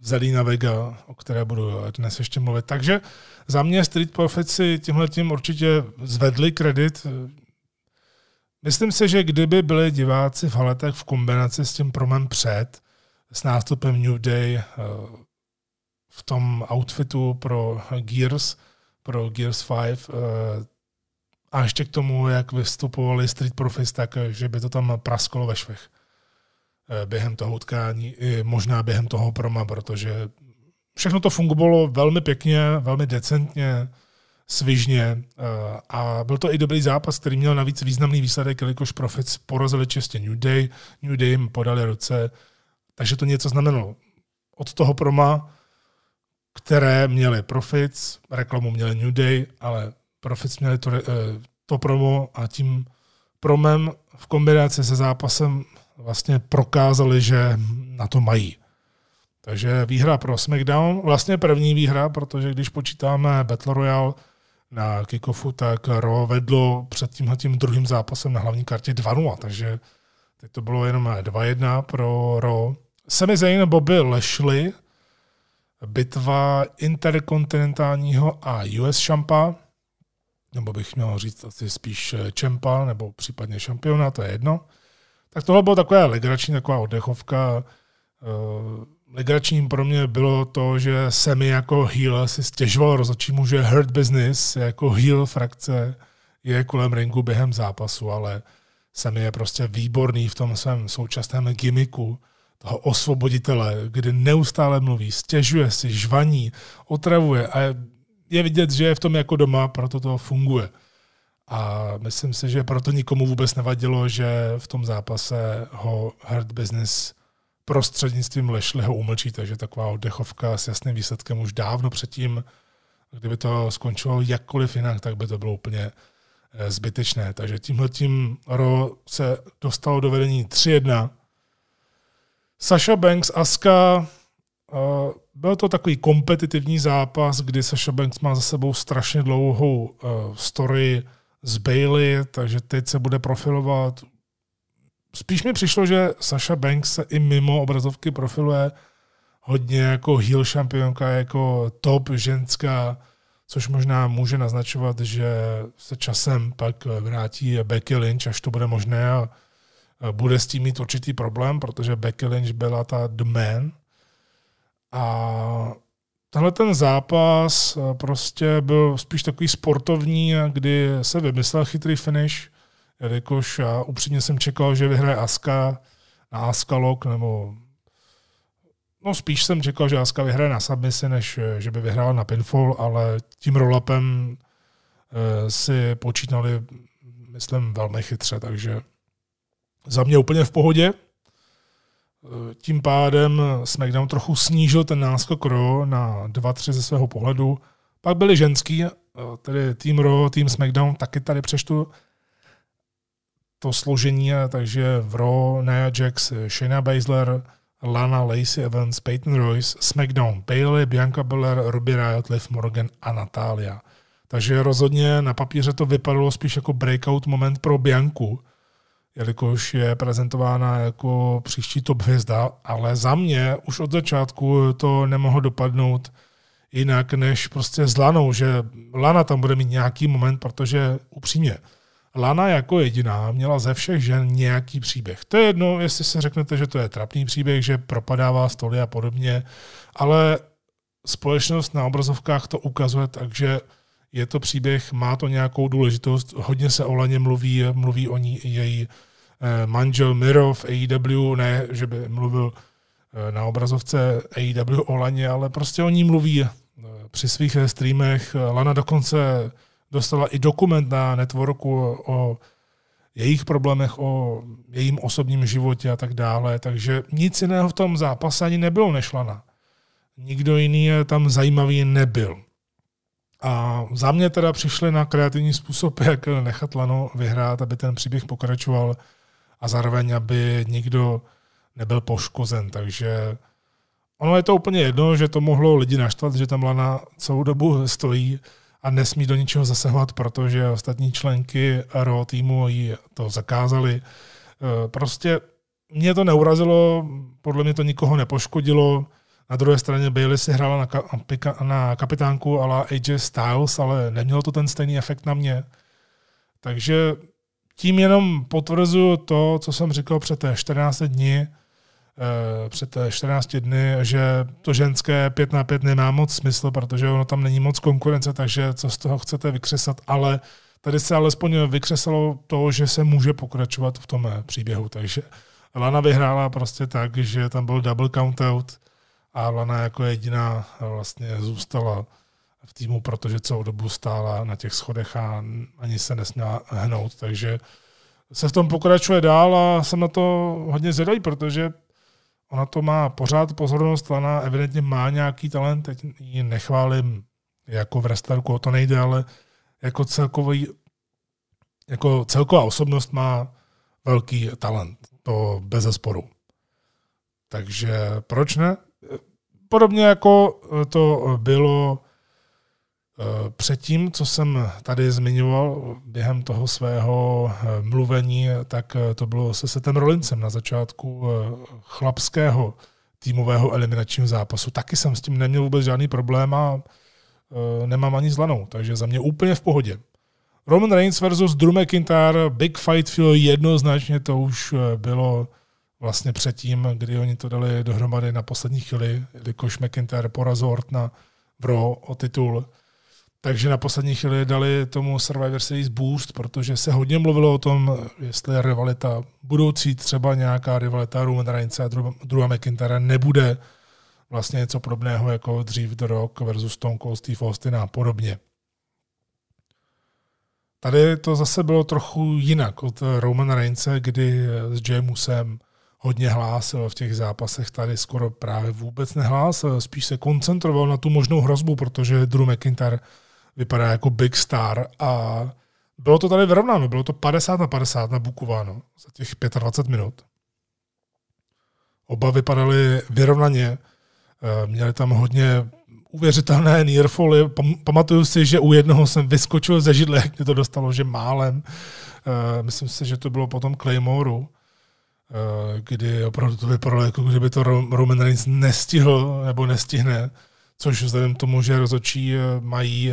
Zelina Vega, o které budu dnes ještě mluvit. Takže za mě Street Profits si tímhle tím určitě zvedli kredit. Myslím si, že kdyby byli diváci v haletech v kombinaci s tím promem před, s nástupem New Day eh, v tom outfitu pro Gears, pro Gears 5, eh, a ještě k tomu, jak vystupovali Street Profits, tak že by to tam prasklo ve švech. Eh, během toho utkání, i možná během toho proma, protože všechno to fungovalo velmi pěkně, velmi decentně, svižně eh, a byl to i dobrý zápas, který měl navíc významný výsledek, jelikož Profits porazili čistě New Day, New Day jim podali ruce, takže to něco znamenalo. Od toho proma, které měly Profits, reklamu měli New Day, ale Profits měli to, eh, to promo a tím promem v kombinaci se zápasem vlastně prokázali, že na to mají. Takže výhra pro SmackDown, vlastně první výhra, protože když počítáme Battle Royale na kickoffu, tak Raw vedlo před tímhle tím druhým zápasem na hlavní kartě 2-0, takže teď to bylo jenom 2-1 pro Raw. Sami Zayn, Bobby Lashley, bitva interkontinentálního a US šampa, nebo bych měl říct asi spíš čempa, nebo případně šampiona, to je jedno. Tak tohle bylo taková legrační, taková oddechovka. Uh, legračním pro mě bylo to, že Semi jako heel si stěžoval rozhodčímu, že Hurt Business jako heel frakce je kolem ringu během zápasu, ale Semi je prostě výborný v tom svém současném gimmicku toho osvoboditele, kdy neustále mluví, stěžuje si, žvaní, otravuje a je vidět, že je v tom jako doma, proto to funguje. A myslím si, že proto nikomu vůbec nevadilo, že v tom zápase ho Hard Business prostřednictvím Lešliho umlčí, takže taková oddechovka s jasným výsledkem už dávno předtím, kdyby to skončilo jakkoliv jinak, tak by to bylo úplně eh, zbytečné. Takže tímhle tím Ro se dostalo do vedení 3-1. Sasha Banks, Aska, eh, byl to takový kompetitivní zápas, kdy Sasha Banks má za sebou strašně dlouhou eh, story, z Bailey, takže teď se bude profilovat. Spíš mi přišlo, že Sasha Banks se i mimo obrazovky profiluje hodně jako heel šampionka, jako top ženská, což možná může naznačovat, že se časem pak vrátí Becky Lynch, až to bude možné a bude s tím mít určitý problém, protože Becky Lynch byla ta the man. A Tenhle ten zápas eh, prostě byl spíš takový sportovní, kdy se vymyslel chytrý finish, jelikož upřímně jsem čekal, že vyhraje Aska na Aska Lock, nebo no spíš jsem čekal, že Aska vyhraje na submisi, než eh, že by vyhrála na pinfall, ale tím rollupem eh, si počítali, myslím, velmi chytře, takže za mě úplně v pohodě. Tím pádem SmackDown trochu snížil ten náskok Raw na 2-3 ze svého pohledu. Pak byli ženský, tedy Team Raw, Team SmackDown, taky tady přeštu to složení, takže v Raw Nia Jax, Shayna Baszler, Lana, Lacey Evans, Peyton Royce, SmackDown, Bailey, Bianca Belair, Ruby Riot, Liv Morgan a Natalia. Takže rozhodně na papíře to vypadalo spíš jako breakout moment pro Bianku, jelikož je prezentována jako příští top hvězda, ale za mě už od začátku to nemohlo dopadnout jinak než prostě s Lanou, že Lana tam bude mít nějaký moment, protože upřímně, Lana jako jediná měla ze všech žen nějaký příběh. To je jedno, jestli se řeknete, že to je trapný příběh, že propadává stoly a podobně, ale společnost na obrazovkách to ukazuje, takže je to příběh, má to nějakou důležitost, hodně se o Laně mluví, mluví o ní její eh, manžel Miro v AEW, ne, že by mluvil eh, na obrazovce AEW o Laně, ale prostě o ní mluví eh, při svých streamech. Lana dokonce dostala i dokument na networku o jejich problémech, o jejím osobním životě a tak dále, takže nic jiného v tom zápase ani nebylo než Lana. Nikdo jiný tam zajímavý nebyl. A za mě teda přišli na kreativní způsob, jak nechat Lano vyhrát, aby ten příběh pokračoval a zároveň, aby nikdo nebyl poškozen. Takže ono je to úplně jedno, že to mohlo lidi naštvat, že tam Lana celou dobu stojí a nesmí do ničeho zasahovat, protože ostatní členky RO týmu jí to zakázali. E, prostě mě to neurazilo, podle mě to nikoho nepoškodilo. Na druhé straně Bailey si hrála na, ka- na kapitánku ala AJ Styles, ale nemělo to ten stejný efekt na mě. Takže tím jenom potvrzuju to, co jsem říkal před 14 dní, Eh, před 14 dny, že to ženské 5 na 5 nemá moc smysl, protože ono tam není moc konkurence, takže co z toho chcete vykřesat, ale tady se alespoň vykřesalo to, že se může pokračovat v tom eh, příběhu, takže Lana vyhrála prostě tak, že tam byl double countout a Lana jako jediná vlastně zůstala v týmu, protože celou dobu stála na těch schodech a ani se nesměla hnout, takže se v tom pokračuje dál a jsem na to hodně zvědavý, protože ona to má pořád pozornost, Lana evidentně má nějaký talent, teď ji nechválím jako v wrestlerku, o to nejde, ale jako celkový, jako celková osobnost má velký talent, to bez zesporu. Takže proč ne? Podobně jako to bylo Eh, předtím, co jsem tady zmiňoval během toho svého eh, mluvení, tak eh, to bylo se Setem Rollincem na začátku chlapského týmového eliminačního zápasu. Taky jsem s tím neměl vůbec žádný problém a nemám ani zlanou, takže za mě úplně v pohodě. Roman Reigns versus Drew McIntyre, Big Fight Feel jednoznačně to už bylo vlastně předtím, kdy oni to dali dohromady na poslední chvíli, jelikož McIntyre porazil Ortna v Raw o titul. Takže na poslední chvíli dali tomu Survivor Series boost, protože se hodně mluvilo o tom, jestli je rivalita budoucí, třeba nějaká rivalita Roman Reigns a Drew McIntyre nebude vlastně něco podobného jako dřív The Rock versus Stone Cold Steve Austin a podobně. Tady to zase bylo trochu jinak od Roman Reince, kdy s Jamusem hodně hlásil v těch zápasech, tady skoro právě vůbec nehlásil, spíš se koncentroval na tu možnou hrozbu, protože Drew McIntyre vypadá jako big star a bylo to tady vyrovnáno, bylo to 50 na 50 nabukováno za těch 25 minut. Oba vypadaly vyrovnaně, eh, měli tam hodně uvěřitelné nearfally. Pamatuju si, že u jednoho jsem vyskočil ze židle, jak mě to dostalo, že málem. Eh, myslím si, že to bylo potom Claymoreu, kdy opravdu to vypadalo, jako kdyby to Roman Reigns nestihl nebo nestihne, což vzhledem k tomu, že rozočí mají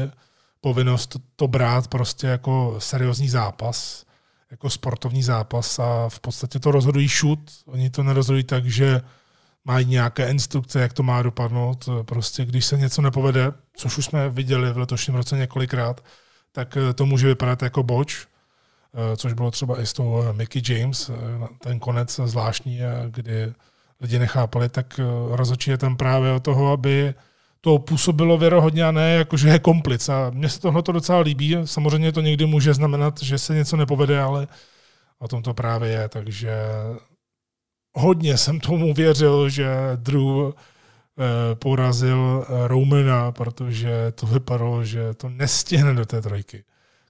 povinnost to brát prostě jako seriózní zápas, jako sportovní zápas a v podstatě to rozhodují šut. Oni to nerozhodují tak, že mají nějaké instrukce, jak to má dopadnout. Prostě když se něco nepovede, což už jsme viděli v letošním roce několikrát, tak to může vypadat jako boč, což bylo třeba i s tou Mickey James, ten konec zvláštní, kdy lidi nechápali, tak rozhodčí je tam právě o toho, aby to působilo věrohodně a ne jako, že je komplic. A mně se tohle to docela líbí. Samozřejmě to někdy může znamenat, že se něco nepovede, ale o tom to právě je. Takže hodně jsem tomu věřil, že Drew eh, porazil eh, Romana, protože to vypadalo, že to nestihne do té trojky.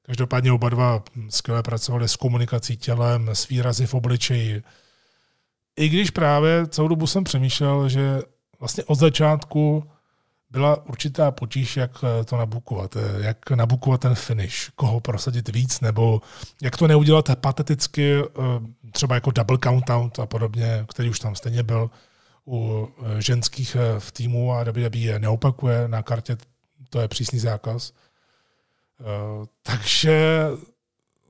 Každopádně oba dva skvěle pracovali s komunikací tělem, s výrazy v obličeji. I když právě celou dobu jsem přemýšlel, že vlastně od začátku byla určitá potíž, jak eh, to nabukovat, eh, jak nabukovat ten finish, koho prosadit víc, nebo jak to neudělat pateticky, eh, třeba jako double count out a podobně, který už tam stejně byl u ženských v týmu a WWE je neopakuje na kartě, to je přísný zákaz. Takže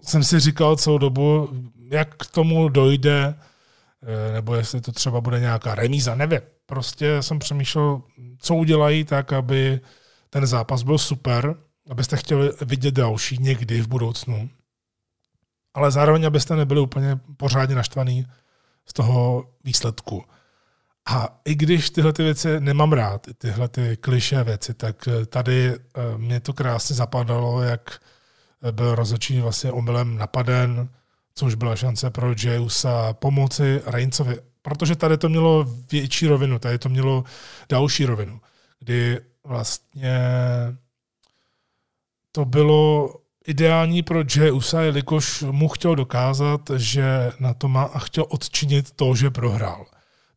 jsem si říkal celou dobu, jak k tomu dojde, nebo jestli to třeba bude nějaká remíza, nevím. Prostě jsem přemýšlel, co udělají tak, aby ten zápas byl super, abyste chtěli vidět další někdy v budoucnu, ale zároveň, abyste nebyli úplně pořádně naštvaný z toho výsledku. A i když tyhle ty věci nemám rád, tyhle ty kliše věci, tak tady eh, mě to krásně zapadalo, jak byl rozhodčí vlastně omylem napaden, což byla šance pro Jeusa pomoci Reincovi, protože tady to mělo větší rovinu, tady to mělo další rovinu, kdy vlastně to bylo ideální pro Jay Usa, jelikož mu chtěl dokázat, že na to má a chtěl odčinit to, že prohrál.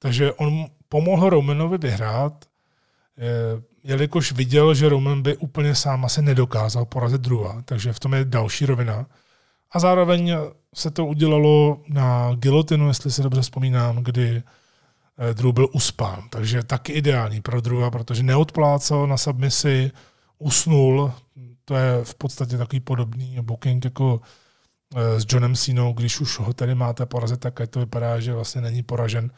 Takže on pomohl Romanovi vyhrát, eh, jelikož viděl, že Roman by úplně sám asi nedokázal porazit druhá, takže v tom je další rovina. A zároveň se to udělalo na gilotinu, jestli se dobře vzpomínám, kdy eh, Drew byl uspán. Takže taky ideální pro Drewa, protože neodplácal na submisi, usnul. To je v podstatě takový podobný booking jako eh, s Johnem Sinou, když už ho tady máte porazit, tak to vypadá, že vlastně není poražen.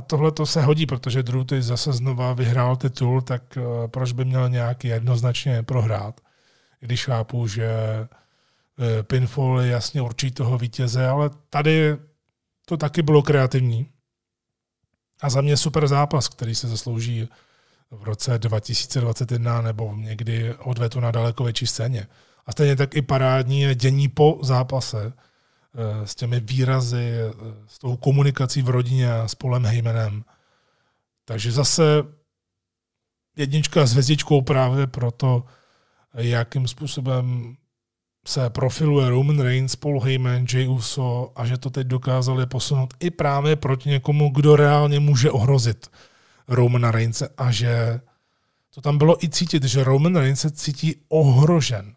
A tohle to se hodí, protože Drew teď zase znova vyhrál titul, tak eh, proč by měl nějaký jednoznačně prohrát? Když chápu, že Eh, pinfall jasně určí toho vítěze, ale tady to taky bylo kreativní. A za mě super zápas, který se zaslouží v roce 2021 nebo někdy odvetu na daleko větší scéně. A stejně tak i parádní dění po zápase s těmi výrazy, eh, s tou komunikací v rodině a s Polem Heymanem. Takže zase jednička s hvězdičkou právě pro to, jakým způsobem se profiluje Roman Reigns, Paul Heyman, Jey Uso a že to teď dokázali posunout i právě proti někomu, kdo reálně může ohrozit Romana Reignse a že to tam bylo i cítit, že Roman Reigns se cítí ohrožen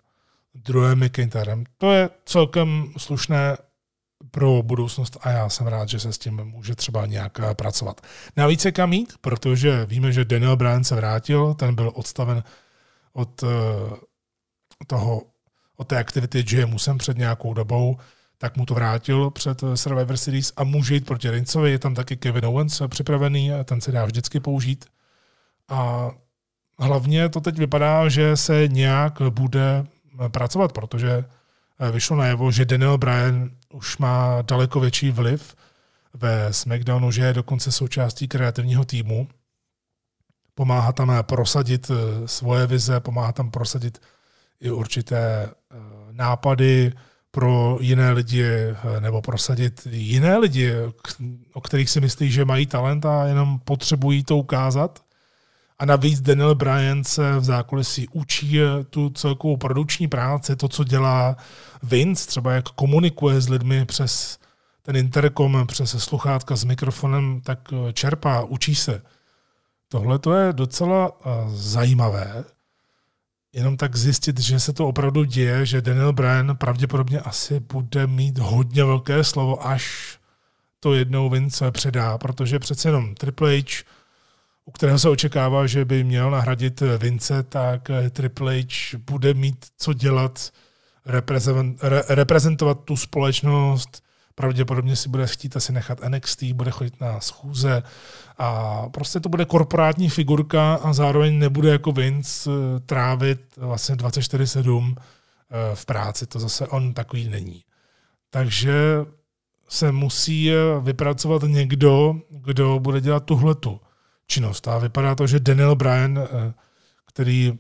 druhým McIntyrem. To je celkem slušné pro budoucnost a já jsem rád, že se s tím může třeba nějak pracovat. Navíc je kam jít, protože víme, že Daniel Bryan se vrátil, ten byl odstaven od eh, toho od té aktivity GMusem před nějakou dobou, tak mu to vrátil před eh, Survivor Series a může jít proti Rincovi. Je tam taky Kevin Owens připravený, ten se dá vždycky použít. A hlavně to teď vypadá, že se nějak bude eh, pracovat, protože eh, vyšlo najevo, že Daniel Bryan už má daleko větší vliv ve SmackDownu, že je dokonce součástí kreativního týmu. Pomáhá tam prosadit svoje vize, pomáhá tam prosadit i určité eh, nápady pro jiné lidi eh, nebo prosadit jiné lidi, o kterých si myslí, že mají talent a jenom potřebují to ukázat. A navíc Daniel Bryan se v zákulisí učí eh, tu celkovou produkční práci, to, co dělá Vince, třeba jak komunikuje s lidmi přes ten interkom, přes sluchátka s mikrofonem, tak čerpá, učí se. Tohle to je docela zajímavé jenom tak zjistit, že se to opravdu děje, že Daniel Bryan pravděpodobně asi bude mít hodně velké slovo, až to jednou Vince předá, protože přece jenom Triple H, u kterého se očekává, že by měl nahradit Vince, tak Triple H bude mít co dělat, reprezentovat tu společnost, pravděpodobně si bude chtít asi nechat NXT, bude chodit na schůze a prostě to bude korporátní figurka a zároveň nebude jako Vince eh, trávit vlastně 24-7 eh, v práci, to zase on takový není. Takže se musí eh, vypracovat někdo, kdo bude dělat tuhletu činnost. A vypadá to, že Daniel Bryan, který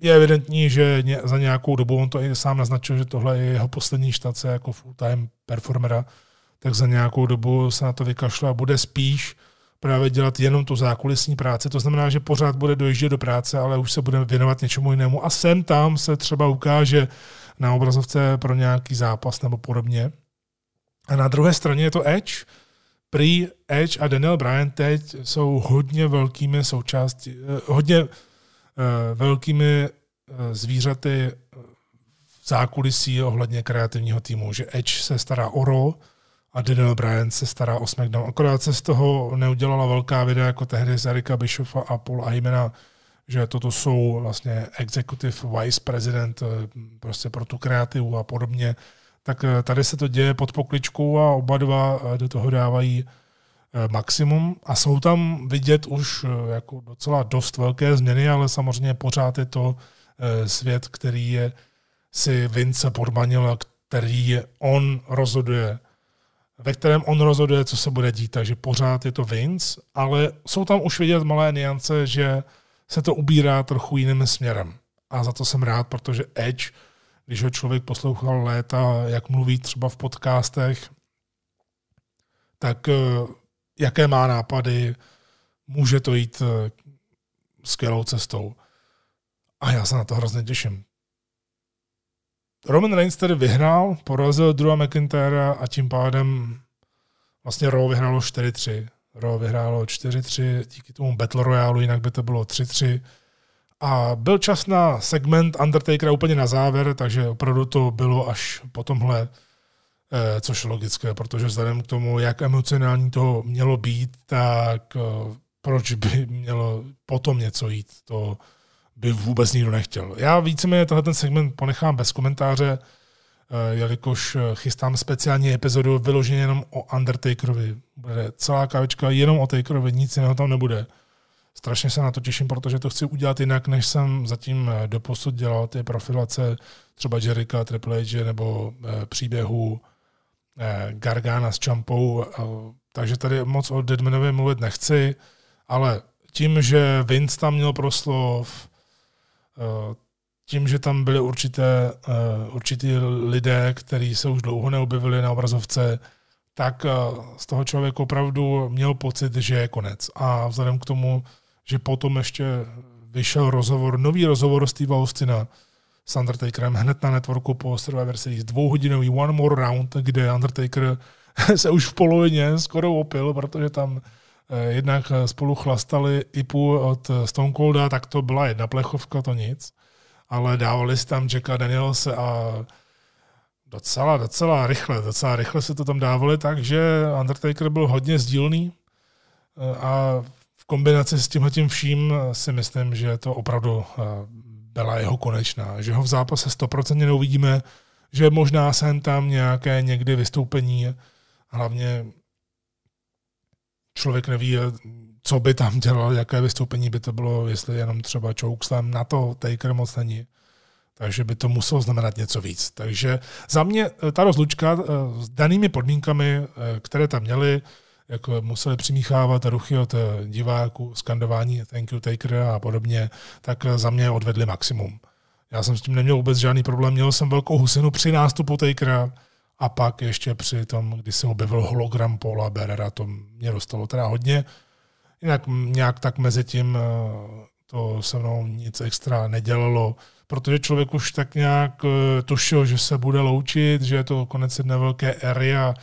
je evidentní, že za nějakou dobu, on to i sám naznačil, že tohle je jeho poslední štace jako full-time performera, tak za nějakou dobu se na to vykašle a bude spíš právě dělat jenom tu zákulisní práci. To znamená, že pořád bude dojíždět do práce, ale už se bude věnovat něčemu jinému. A sem tam se třeba ukáže na obrazovce pro nějaký zápas nebo podobně. A na druhé straně je to Edge. Prý Edge a Daniel Bryan teď jsou hodně velkými součástí, eh, hodně uh, velkými uh, zvířaty v zákulisí ohledně kreativního týmu, že Edge se stará o Raw, a Daniel Bryan se stará o SmackDown. Akorát se z toho neudělala velká videa jako tehdy z Erika Bischofa a Paul Heymana, že toto jsou vlastně executive vice president eh, prostě pro tu kreativu a podobně. Tak eh, tady se to děje pod pokličkou a oba dva eh, do toho dávají maximum a jsou tam vidět už jako docela dost velké změny, ale samozřejmě pořád je to svět, který je si Vince podmanil a který on rozhoduje ve kterém on rozhoduje, co se bude dít, takže pořád je to Vince, ale jsou tam už vidět malé niance, že se to ubírá trochu jiným směrem. A za to jsem rád, protože Edge, když ho člověk poslouchal léta, jak mluví třeba v podcastech, tak eh, jaké má nápady, může to jít eh, skvělou cestou. A já se na to hrozně těším. Roman Reigns tedy vyhrál, porazil Drewa McIntyra a tím pádem vlastně Raw vyhrálo 4-3. Raw vyhrálo 4-3 díky tomu Battle Royale, jinak by to bylo 3-3. A byl čas na segment Undertakera úplně na závěr, takže opravdu to bylo až po tomhle, eh, což je logické, protože vzhledem k tomu, jak emocionální to mělo být, tak eh, proč by mělo potom něco jít, to by vůbec nikdo nechtěl. Já víceméně tenhle ten segment ponechám bez komentáře, eh, jelikož chystám speciální epizodu vyloženě jenom o Undertakerovi. Bude celá kávička jenom o Takerovi, nic jiného tam nebude. Strašně se na to těším, protože to chci udělat jinak, než jsem zatím eh, doposud dělal ty profilace třeba Jericha, Triple H nebo příběhu Gargana s Champou. Takže tady moc o Deadmanovi mluvit nechci, ale tím, že Vince tam měl proslov, Eh, tím, že tam byly určité, eh, určitý lidé, kteří se už dlouho neobjevili na obrazovce, tak eh, z toho člověk opravdu měl pocit, že je konec. A vzhledem k tomu, že potom ještě vyšel rozhovor, nový rozhovor Steve Austina s Undertakerem hned na networku po Survivor Series, dvouhodinový One More Round, kde Undertaker se už v polovině skoro opil, protože tam Eh, jednak spolu chlastali IPu od Stone Colda, tak to byla jedna plechovka, to nic. Ale dávali si tam Jacka Daniels a docela, docela rychle, docela rychle se to tam dávali, takže Undertaker byl hodně sdílný eh, a kombinaci s tímhle vším si myslím, že to opravdu byla jeho konečná. Že ho v zápase 100% neuvidíme, že možná sem tam nějaké někdy vystoupení, hlavně člověk neví, co by tam dělal, jaké vystoupení by to bylo, jestli jenom třeba chokeslam, na to Taker moc není. Takže by to muselo znamenat něco víc. Takže za mě eh, ta rozlučka eh, s danými podmínkami, eh, které tam měly, jako museli přimíchávat ruchy od diváků, skandování thank you Taker a podobně, tak za mě odvedli maximum. Já jsem s tím neměl vůbec žádný problém. Měl jsem velkou husinu při nástupu Takera, a pak ještě při tom, kdy se objevil hologram Paula Berera, to mě dostalo teda hodně. Jinak nějak tak mezi tím eh, to se mnou nic extra nedělalo, protože člověk už tak nějak eh, tušil, že se bude loučit, že je to konec jedné velké éry a eh,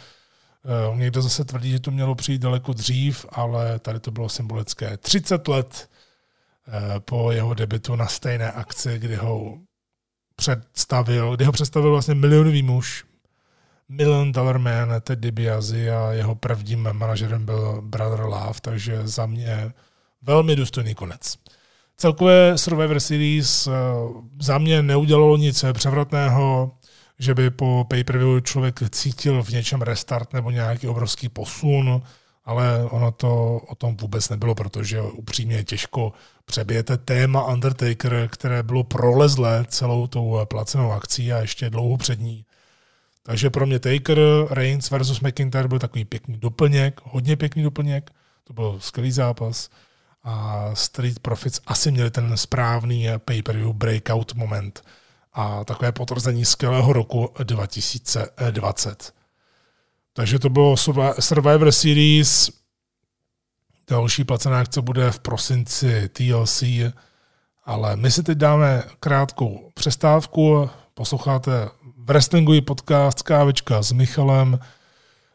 někdo zase tvrdí, že to mělo přijít daleko dřív, ale tady to bylo symbolické. 30 let po jeho debitu na stejné akci, kdy ho představil, kdy ho představil vlastně milionový muž, Million Dollar Man, Ted DiBiase a jeho prvním manažerem byl Brother Love, takže za mě velmi důstojný konec. Celkové Survivor Series eh, za mě neudělalo nic převratného, že by po pay-per-view člověk cítil v něčem restart nebo nějaký obrovský posun, ale ono to o tom vůbec nebylo, protože upřímně těžko přebijete téma Undertaker, které bylo prolezlé celou tou placenou akcí a ještě dlouho před ní. Takže pro mě Taker, Reigns versus McIntyre byl takový pěkný doplněk, hodně pěkný doplněk, to byl skvělý zápas a Street Profits asi měli ten správný pay-per-view breakout moment a takové potvrzení skvělého roku 2020. Takže to bylo Survivor Series, další placená akce bude v prosinci TLC, ale my si teď dáme krátkou přestávku, posloucháte wrestlingový podcast Kávečka s Michalem.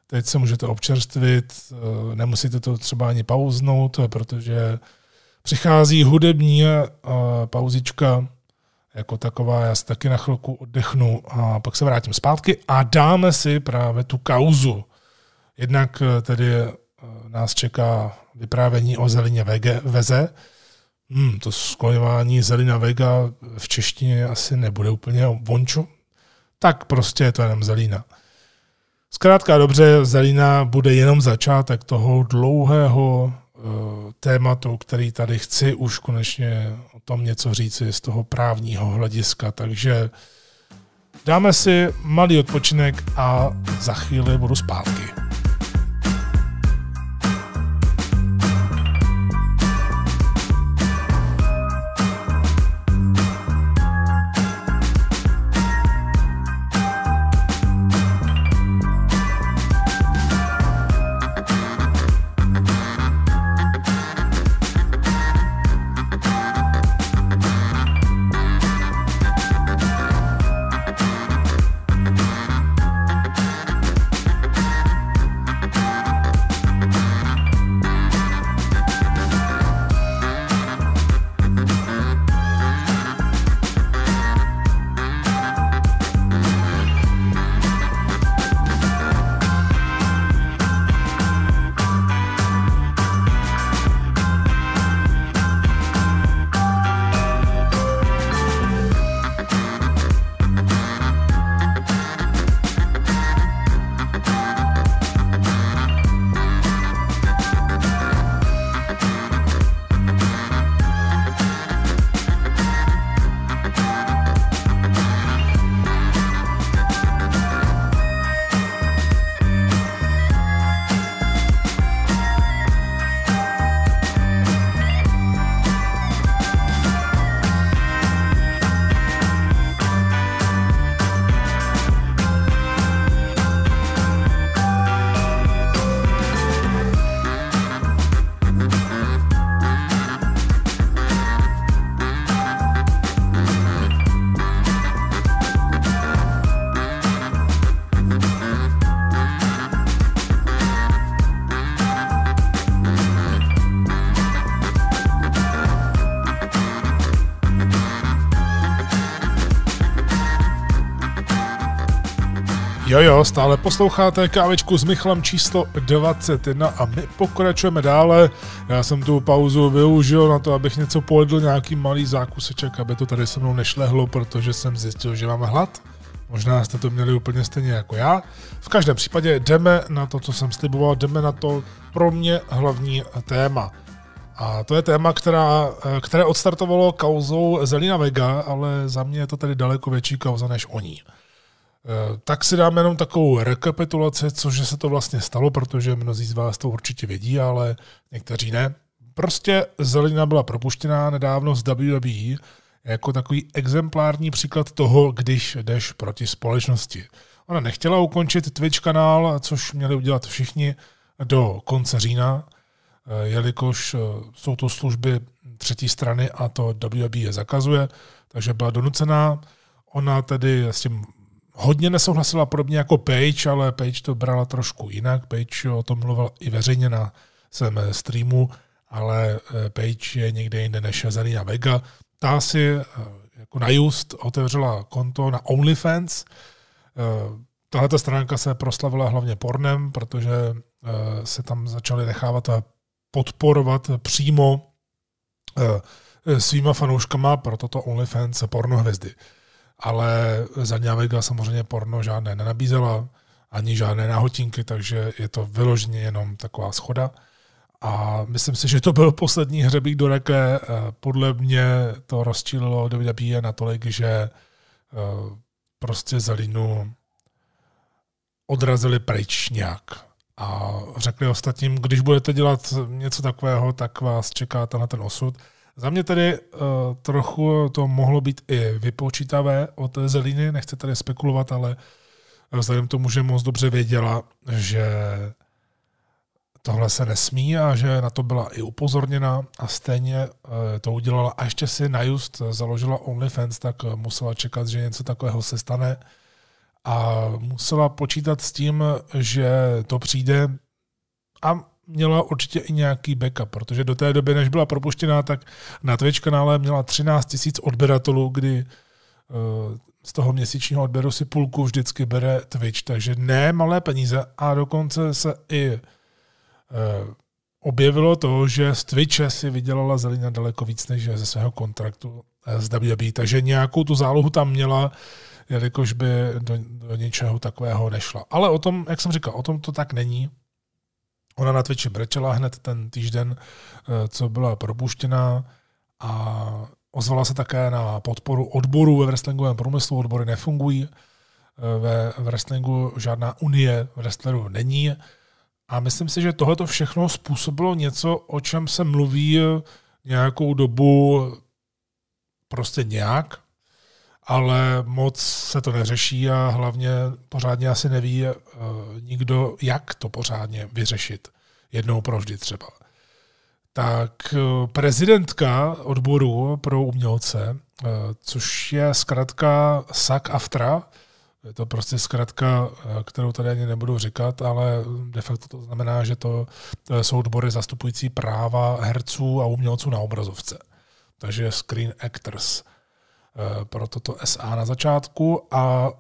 Teď se můžete občerstvit, eh, nemusíte to třeba ani pauznout, protože přichází hudební eh, pauzička jako taková, já si taky na chvilku oddechnu a pak se vrátím zpátky a dáme si právě tu kauzu Jednak tedy nás čeká vyprávění o zelině vege, veze. Hmm, to skloňování zelina vega v češtině asi nebude úplně vončo. Tak prostě je to jenom zelina. Zkrátka dobře, zelina bude jenom začátek toho dlouhého uh, tématu, který tady chci už konečně o tom něco říci z toho právního hlediska. Takže dáme si malý odpočinek a za chvíli budu zpátky. Jo, jo, stále posloucháte kávečku s Michalem číslo 21 a my pokračujeme dále. Já jsem tu pauzu využil na to, abych něco pojedl, nějaký malý zákuseček, aby to tady se mnou nešlehlo, protože jsem zjistil, že mám hlad. Možná jste to měli úplně stejně jako já. V každém případě jdeme na to, co jsem sliboval, jdeme na to pro mě hlavní téma. A to je téma, která, které odstartovalo kauzou Zelina Vega, ale za mě je to tedy daleko větší kauza než oni. Eh, tak si dáme jenom takovou rekapitulaci, cože se to vlastně stalo, protože mnozí z vás to určitě vědí, ale někteří ne. Prostě Zelina byla propuštěná nedávno z WWE jako takový exemplární příklad toho, když jdeš proti společnosti. Ona nechtěla ukončit Twitch kanál, což měli udělat všichni do konce října, eh, jelikož eh, jsou to služby třetí strany a to WWE je zakazuje, takže byla donucená. Ona tedy s tím hodně nesouhlasila podobně jako Page, ale Page to brala trošku jinak. Page o tom mluvil i veřejně na svém streamu, ale eh, Page je někde jinde než Zelina Vega. Ta si eh, jako na Just otevřela konto na OnlyFans. Eh, tahle ta stránka se proslavila hlavně pornem, protože se tam začaly nechávat podporovat přímo svýma fanouškama pro toto OnlyFans pornohvězdy ale Zadňa Vega samozřejmě porno žádné nenabízela, ani žádné nahotinky, takže je to vyloženě jenom taková schoda. A myslím si, že to byl poslední hřebík do reke. Eh, podle mě to rozčílilo WWE natolik, že eh, prostě Zalinu odrazili pryč nějak. A řekli ostatním, když budete dělat něco takového, tak vás čeká na ten osud. Za mě tedy uh, trochu to mohlo být i vypočítavé od Zeliny, nechci tady spekulovat, ale vzhledem tomu, že moc dobře věděla, že tohle se nesmí a že na to byla i upozorněna a stejně uh, to udělala. A ještě si na just založila OnlyFans, tak musela čekat, že něco takového se stane. A musela počítat s tím, že to přijde a měla určitě i nějaký backup, protože do té doby, než byla propuštěná, tak na Twitch kanále měla 13 tisíc odběratelů, kdy z toho měsíčního odběru si půlku vždycky bere Twitch, takže ne malé peníze a dokonce se i objevilo to, že z Twitche si vydělala Zelina daleko víc než ze svého kontraktu s WWE, takže nějakou tu zálohu tam měla, jelikož by do, do něčeho takového nešla. Ale o tom, jak jsem říkal, o tom to tak není. Ona na Twitchi brečela hned ten týden, eh, co byla propuštěna a ozvala se také na podporu odboru ve wrestlingovém průmyslu. Odbory nefungují, eh, ve wrestlingu žádná unie wrestlerů není. A myslím si, že tohle všechno způsobilo něco, o čem se mluví nějakou dobu prostě nějak, ale moc se to neřeší a hlavně pořádně asi neví uh, nikdo, jak to pořádně vyřešit. Jednou provždy třeba. Tak uh, prezidentka odboru pro umělce, uh, což je zkrátka SAC AFTRA, je to prostě zkrátka, kterou tady ani nebudu říkat, ale de facto to znamená, že to jsou odbory zastupující práva herců a umělců na obrazovce. Takže Screen Actors. Eh, pro toto SA na začátku a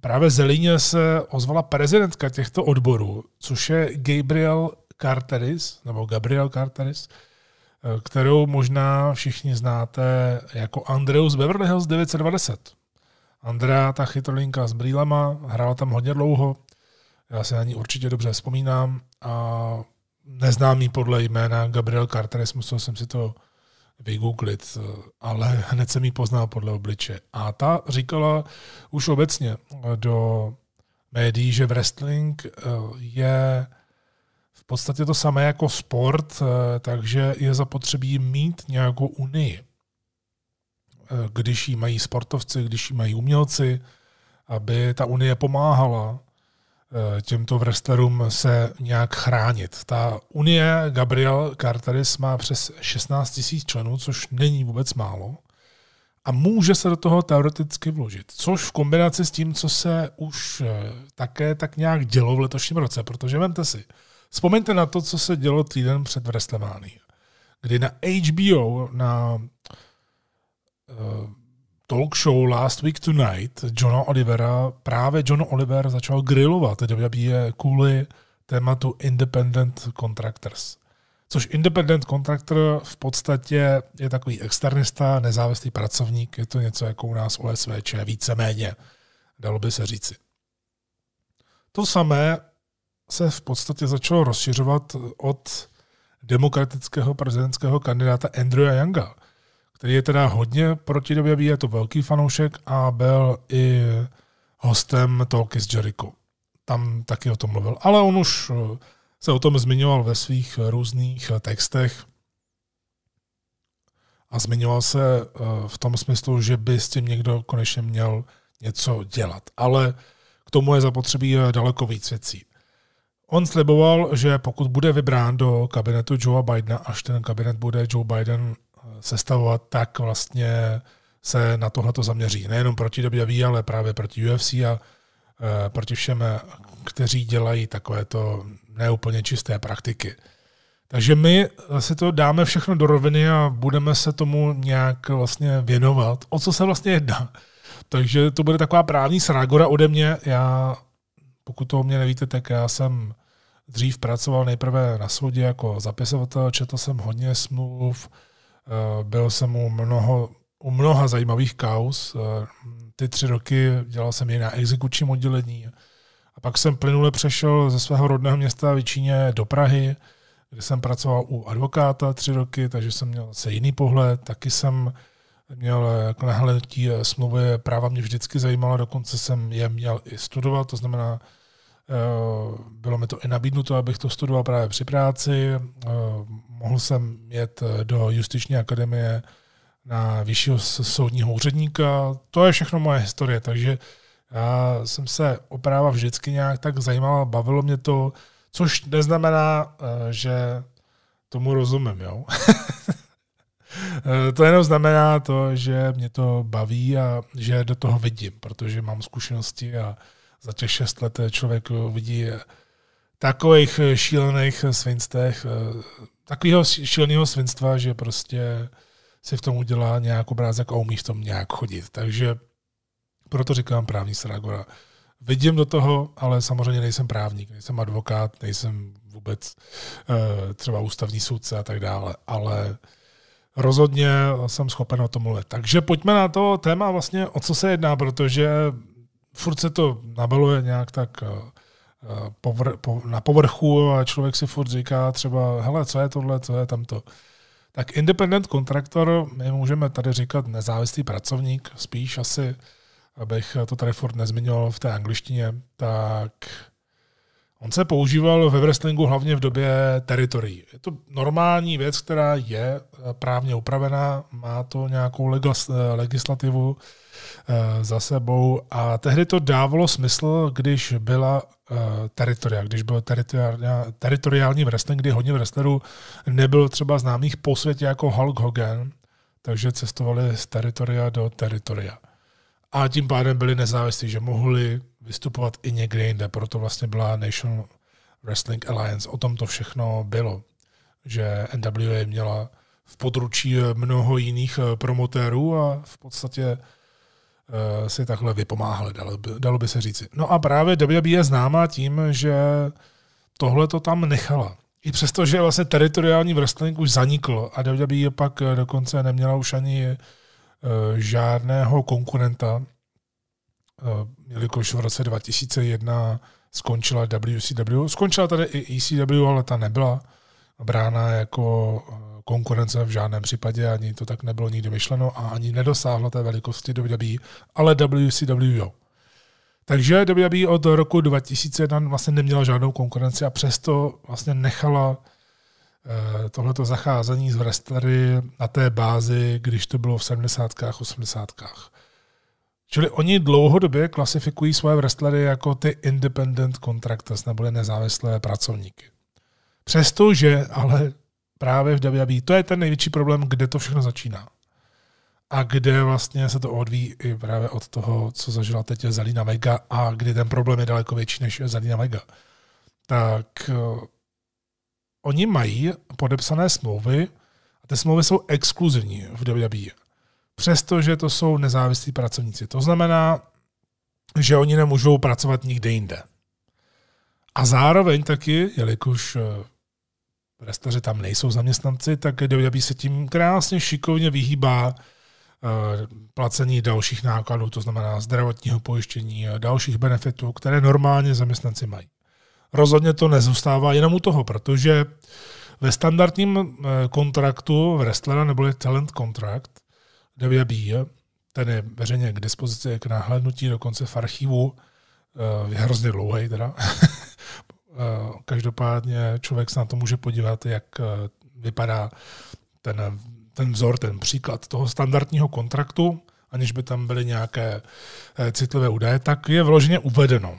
právě Zelině se ozvala prezidentka těchto odborů, což je Gabriel Carteris, nebo Gabriel Carteris, eh, kterou možná všichni znáte jako Andreus Beverly Hills 920. Andrea, ta chytrolinka s brýlema, hrála tam hodně dlouho, já se na ní určitě dobře vzpomínám a neznám podle jména Gabriel Carteris, musel jsem si to vygooglit, ale hned jsem ji poznal podle obliče. A ta říkala už obecně do médií, že wrestling eh, je v podstatě to samé jako sport, eh, takže je zapotřebí mít nějakou unii. Eh, když jí mají sportovci, když jí mají umělci, aby ta unie pomáhala Eh, těmto wrestlerům se nějak chránit. Ta Unie Gabriel Carteris má přes 16 000 členů, což není vůbec málo. A může se do toho teoreticky vložit. Což v kombinaci s tím, co se už eh, také tak nějak dělo v letošním roce, protože vemte si, vzpomeňte na to, co se dělo týden před WrestleMania, kdy na HBO, na uh, talk show Last Week Tonight Johna Olivera právě John Oliver začal grilovat WWE kvůli tématu Independent Contractors. Což Independent Contractor v podstatě je takový externista, nezávislý pracovník, je to něco jako u nás OSVČ, víceméně, dalo by se říci. To samé se v podstatě začalo rozšiřovat od demokratického prezidentského kandidáta Andrewa Younga, který je teda hodně proti době, je to velký fanoušek a byl i hostem Talky s Jericho. Tam taky o tom mluvil. Ale on už eh, se o tom zmiňoval ve svých různých eh, textech a zmiňoval se eh, v tom smyslu, že by s tím někdo konečně měl něco dělat. Ale k tomu je zapotřebí daleko víc věcí. On sliboval, že pokud bude vybrán do kabinetu Joea Bidena, až ten kabinet bude Joe Biden sestavovat, tak vlastně se na tohle to zaměří. Nejenom proti WWE, ale právě proti UFC a e, proti všem, kteří dělají takovéto neúplně čisté praktiky. Takže my si to dáme všechno do roviny a budeme se tomu nějak vlastně věnovat. O co se vlastně jedná? Takže to bude taková právní srágora ode mě. Já, pokud to o mě nevíte, tak já jsem dřív pracoval nejprve na soudě jako zapisovatel, četl jsem hodně smluv, byl jsem u, mnoho, u mnoha zajímavých kaus. Eh, ty tři roky dělal jsem je na exekučním oddělení. A pak jsem plynule přešel ze svého rodného města Vyčíně do Prahy, kde jsem pracoval u advokáta tři roky, takže jsem měl zase jiný pohled. Taky jsem měl jako nahlednutí smlouvy práva mě vždycky zajímalo, dokonce jsem je měl i studovat, to znamená, Eh, bylo mi to i nabídnuto, abych to studoval právě při práci. Eh, mohl jsem jet eh, do Justiční akademie na vyššího soudního úředníka. To je všechno moje historie, takže já jsem se o práva vždycky nějak tak zajímal, bavilo mě to, což neznamená, že tomu rozumím, jo. to jenom znamená to, že mě to baví a že do toho vidím, protože mám zkušenosti a za těch šest let člověk vidí takových šílených svinstech, takového šíleného svinstva, že prostě si v tom udělá nějak obrázek a umí v tom nějak chodit. Takže Proto říkám právní Saragora. Vidím do toho, ale samozřejmě nejsem právník, nejsem advokát, nejsem vůbec třeba ústavní soudce a tak dále, ale rozhodně jsem schopen o tom mluvit. Takže pojďme na to téma vlastně, o co se jedná, protože furt se to nabaluje nějak tak uh, povr, po, na povrchu a člověk si furt říká třeba, hele, co je tohle, co je tamto. Tak independent kontraktor, my můžeme tady říkat nezávislý pracovník, spíš asi, abych to tady furt nezmiňoval v té angličtině, tak on se používal ve wrestlingu hlavně v době teritorií. Je to normální věc, která je právně upravená, má to nějakou legislativu, Eh, za sebou a tehdy to dávalo smysl, když byla uh, teritoria, když byl teritoriální wrestling, kdy hodně wrestlerů nebylo třeba známých po světě jako Hulk Hogan, takže cestovali z teritoria do teritoria. A tím pádem byli nezávislí, že mohli vystupovat i někde jinde. Proto vlastně byla National Wrestling Alliance. O tom to všechno bylo, že NWA měla v područí mnoho jiných eh, promotérů a v podstatě Eh, si takhle vypomáhali, dalo by, dalo by se říci. No a právě WWE je známá tím, že tohle to tam nechala. I přesto, že vlastně teritoriální wrestling už zanikl a WWE pak dokonce neměla už ani uh, žádného konkurenta, jelikož v roce 2001 skončila WCW. Skončila tady i ECW, ale ta nebyla brána jako konkurence v žádném případě, ani to tak nebylo nikdy myšleno a ani nedosáhlo té velikosti WWE, ale WCW. Takže WWE od roku 2001 vlastně neměla žádnou konkurenci a přesto vlastně nechala eh, tohleto zacházení z wrestlery na té bázi, když to bylo v 70. 80. Čili oni dlouhodobě klasifikují své wrestlery jako ty independent contractors, neboli nezávislé pracovníky. Přestože ale právě v WWE. To je ten největší problém, kde to všechno začíná. A kde vlastně se to odvíjí i právě od toho, co zažila teď Zalina Vega a kdy ten problém je daleko větší než Zalina Vega. Tak uh, oni mají podepsané smlouvy a ty smlouvy jsou exkluzivní v WWE. Přestože to jsou nezávislí pracovníci. To znamená, že oni nemůžou pracovat nikde jinde. A zároveň taky, jelikož eh, restaře tam nejsou zaměstnanci, tak WWE se tím krásně šikovně vyhýbá eh, placení dalších nákladů, to znamená zdravotního pojištění a dalších benefitů, které normálně zaměstnanci mají. Rozhodně to nezůstává jenom u toho, protože ve standardním eh, kontraktu v wrestlera neboli talent contract WWE, ten je veřejně k dispozici k náhlednutí, dokonce v archivu, je hrozně dlouhý teda, každopádně člověk se na to může podívat, jak eh, vypadá ten, ten vzor, ten příklad toho standardního kontraktu, aniž by tam byly nějaké eh, citlivé údaje, tak je vloženě uvedeno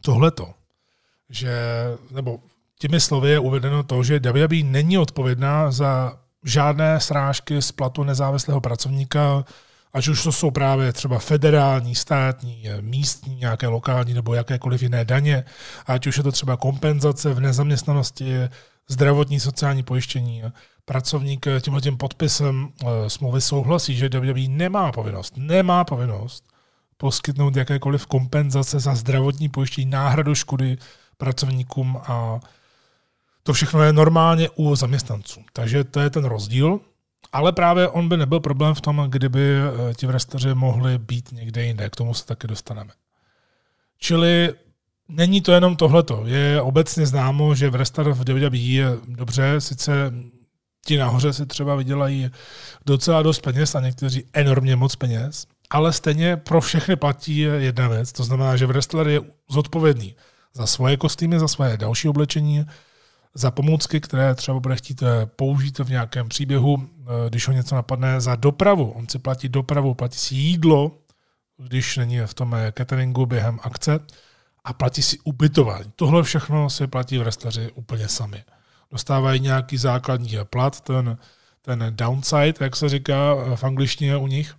tohleto, že, nebo těmi slovy je uvedeno to, že WWE není odpovědná za žádné srážky z platu nezávislého pracovníka ať už to jsou právě třeba federální, státní, místní, nějaké lokální nebo jakékoliv jiné daně, ať už je to třeba kompenzace v nezaměstnanosti, zdravotní, sociální pojištění. Pracovník tímhle tím podpisem eh, smlouvy souhlasí, že WWE nemá povinnost, nemá povinnost poskytnout jakékoliv kompenzace za zdravotní pojištění, náhradu škody pracovníkům a to všechno je normálně u zaměstnanců. Takže to je ten rozdíl. Ale právě on by nebyl problém v tom, kdyby eh, ti wrestleri mohli být někde jinde. K tomu se taky dostaneme. Čili není to jenom tohleto. Je obecně známo, že wrestler v WWE je dobře, sice ti nahoře si třeba vydělají docela dost peněz a někteří enormně moc peněz, ale stejně pro všechny platí jedna věc. To znamená, že wrestler je zodpovědný za svoje kostýmy, za svoje další oblečení, za pomůcky, které třeba bude chtít eh, použít v nějakém příběhu, eh, když ho něco napadne, za dopravu. On si platí dopravu, platí si jídlo, když není v tom eh, cateringu během akce a platí si ubytování. Tohle všechno si platí v wrestleri úplně sami. Dostávají nějaký základní plat, ten, ten downside, jak se říká v angličtině u nich,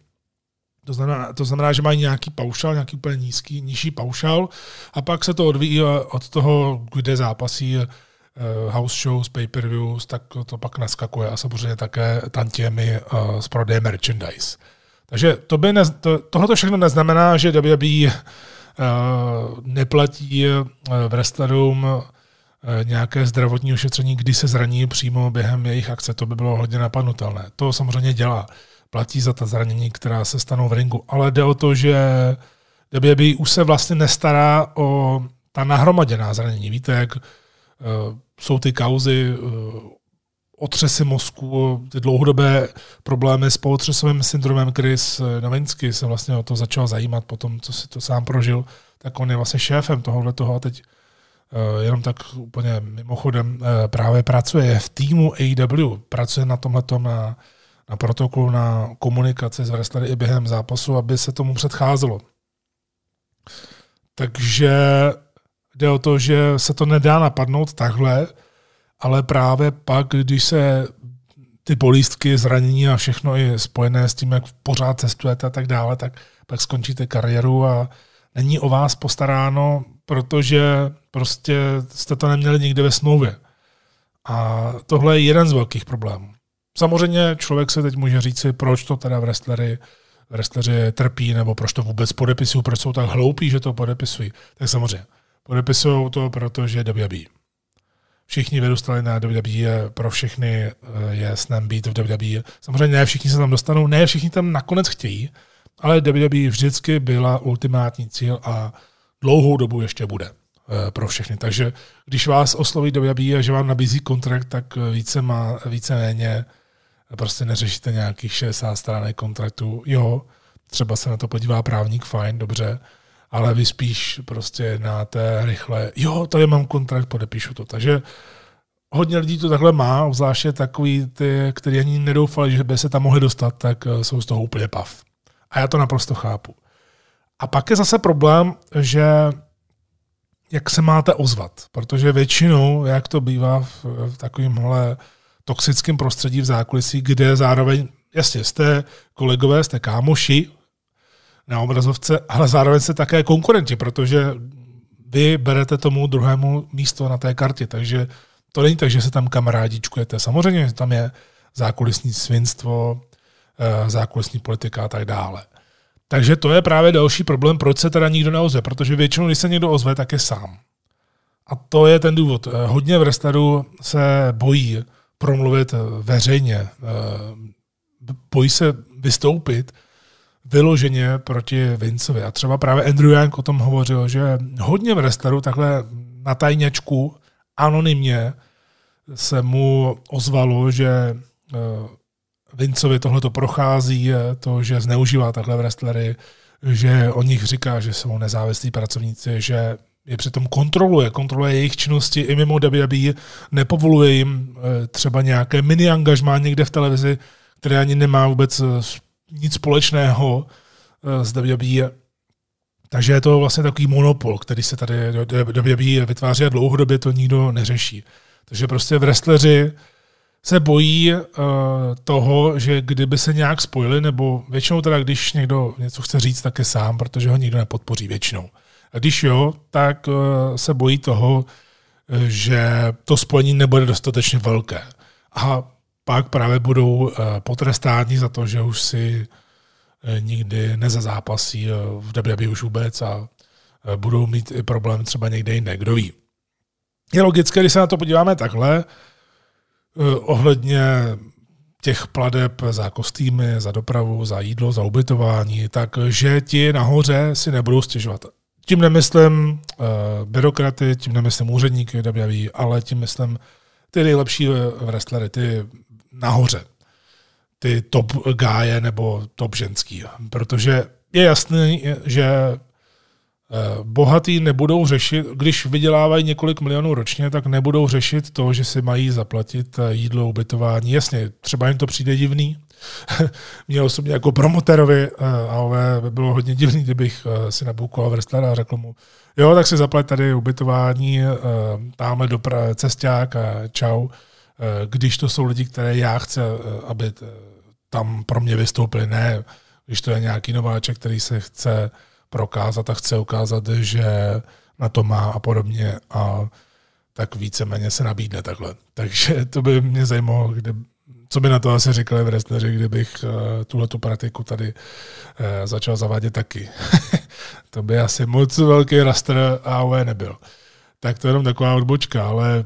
to znamená, to znamená, že mají nějaký paušal, nějaký úplně nízký, nižší paušal a pak se to odvíjí od toho, kde zápasí house shows, pay-per-views, tak to pak naskakuje a samozřejmě také tantiemy eh, z prodeje merchandise. Takže to by ne, to, tohle všechno neznamená, že WWE uh, neplatí uh, wrestlerům nějaké zdravotní ošetření, kdy se zraní přímo během jejich akce. To by bylo hodně napadnutelné. To samozřejmě dělá. Platí za ta zranění, která se stanou v ringu. Ale jde o to, že WWE už se vlastně nestará o ta nahromaděná zranění. Víte, jak jsou ty kauzy uh, otřesy mozku, ty dlouhodobé problémy s pootřesovým syndromem Chris Novinsky se vlastně o to začal zajímat po tom, co si to sám prožil, tak on je vlastně šéfem tohohle toho a teď uh, jenom tak úplně mimochodem právě pracuje v týmu AEW, pracuje na tomhle na, na protokolu, na komunikaci s wrestlery i během zápasu, aby se tomu předcházelo. Takže jde o to, že se to nedá napadnout takhle, ale právě pak, když se ty bolístky, zranění a všechno je spojené s tím, jak pořád cestujete a tak dále, tak pak skončíte kariéru a není o vás postaráno, protože prostě jste to neměli nikde ve smlouvě. A tohle je jeden z velkých problémů. Samozřejmě člověk se teď může říci, proč to teda wrestlery, wrestleři trpí, nebo proč to vůbec podepisují, proč jsou tak hloupí, že to podepisují. Tak samozřejmě, podepisují to, protože WWE všichni vyrůstali na WWE, pro všechny eh, je snem být v WWE. Samozřejmě ne všichni se tam dostanou, ne všichni tam nakonec chtějí, ale WWE vždycky byla ultimátní cíl a dlouhou dobu ještě bude eh, pro všechny. Takže když vás osloví WWE a že vám nabízí kontrakt, tak více má, více méně prostě neřešíte nějakých 60 stránek kontraktu. Jo, třeba se na to podívá právník, fajn, dobře, ale vy spíš prostě té rychle, jo, tady mám kontrakt, podepíšu to. Takže hodně lidí to takhle má, obzvláště takový ty, kteří ani nedoufali, že by se tam mohli dostat, tak eh, jsou z toho úplně pav. A já to naprosto chápu. A pak je zase problém, že jak se máte ozvat, protože většinou, jak to bývá v, v takovémhle toxickém prostředí v zákulisí, kde zároveň, jasně, jste kolegové, jste kámoši, na obrazovce, ale zároveň se také konkurenti, protože vy berete tomu druhému místo na té kartě, takže to není tak, že se tam kamarádičkujete. Samozřejmě tam je zákulisní svinstvo, eh, zákulisní politika a tak dále. Takže to je právě další problém, proč se teda nikdo neozve, protože většinou, když se někdo ozve, tak je sám. A to je ten důvod. Eh, hodně v restaru se bojí promluvit eh, veřejně, bojí se vystoupit, vyloženě proti Vincovi. A třeba právě Andrew Young o tom hovořil, že hodně v wrestleru takhle na tajněčku, anonymně se mu ozvalo, že eh, Vincovi tohle to prochází, to, že zneužívá takhle wrestlery, že o nich říká, že jsou nezávislí pracovníci, že je přitom kontroluje, kontroluje jejich činnosti i mimo WWE, nepovoluje jim eh, třeba nějaké mini angažmá někde v televizi, které ani nemá vůbec eh, nic společného eh, s WWE. Takže je to vlastně takový monopol, který se tady WWE vytváří a dlouhodobě to nikdo neřeší. Takže prostě wrestleri se bojí uh, toho, že kdyby se nějak spojili, nebo většinou teda, když někdo něco chce říct, tak je sám, protože ho nikdo nepodpoří většinou. A když jo, tak uh, se bojí toho, že to spojení nebude dostatečně velké. A pak právě budou eh, potrestáni za to, že už si eh, nikdy nezazápasí eh, v WWE už vůbec a budou mít i problém třeba někde jinde, kdo ví. Je logické, když se na to podíváme takhle, ohledně těch pladeb za kostýmy, za dopravu, za jídlo, za ubytování, takže ti nahoře si nebudou stěžovat. Tím nemyslím uh, byrokraty, tím nemyslím úředníky WWE, ale tím myslím ty nejlepší wrestlery, ty nahoře. Ty top gáje nebo top ženský. Protože je jasný, že eh, bohatý nebudou řešit, když vydělávají několik milionů ročně, tak nebudou řešit to, že si mají zaplatit eh, jídlo, ubytování. Jasně, třeba jim to přijde divný. Mně osobně jako promoterovi eh, ale by bylo hodně divný, kdybych si nabukoval wrestlera a řekl mu, jo, tak si zaplať tady ubytování, tamhle do cesták a čau. Eh, když to jsou lidi, které já chci, eh, aby tam pro mě vystoupili, ne když to je nějaký nováček, který se chce prokázat a chce ukázat, že na to má a podobně a tak víceméně se nabídne takhle. Takže to by mě zajímalo, kde, co by na to asi říkali v wrestleri, kdybych uh, tuhle tu praktiku tady uh, začal zavádět taky. to by asi moc velký raster AOE nebyl. Tak to je jenom taková odbočka, ale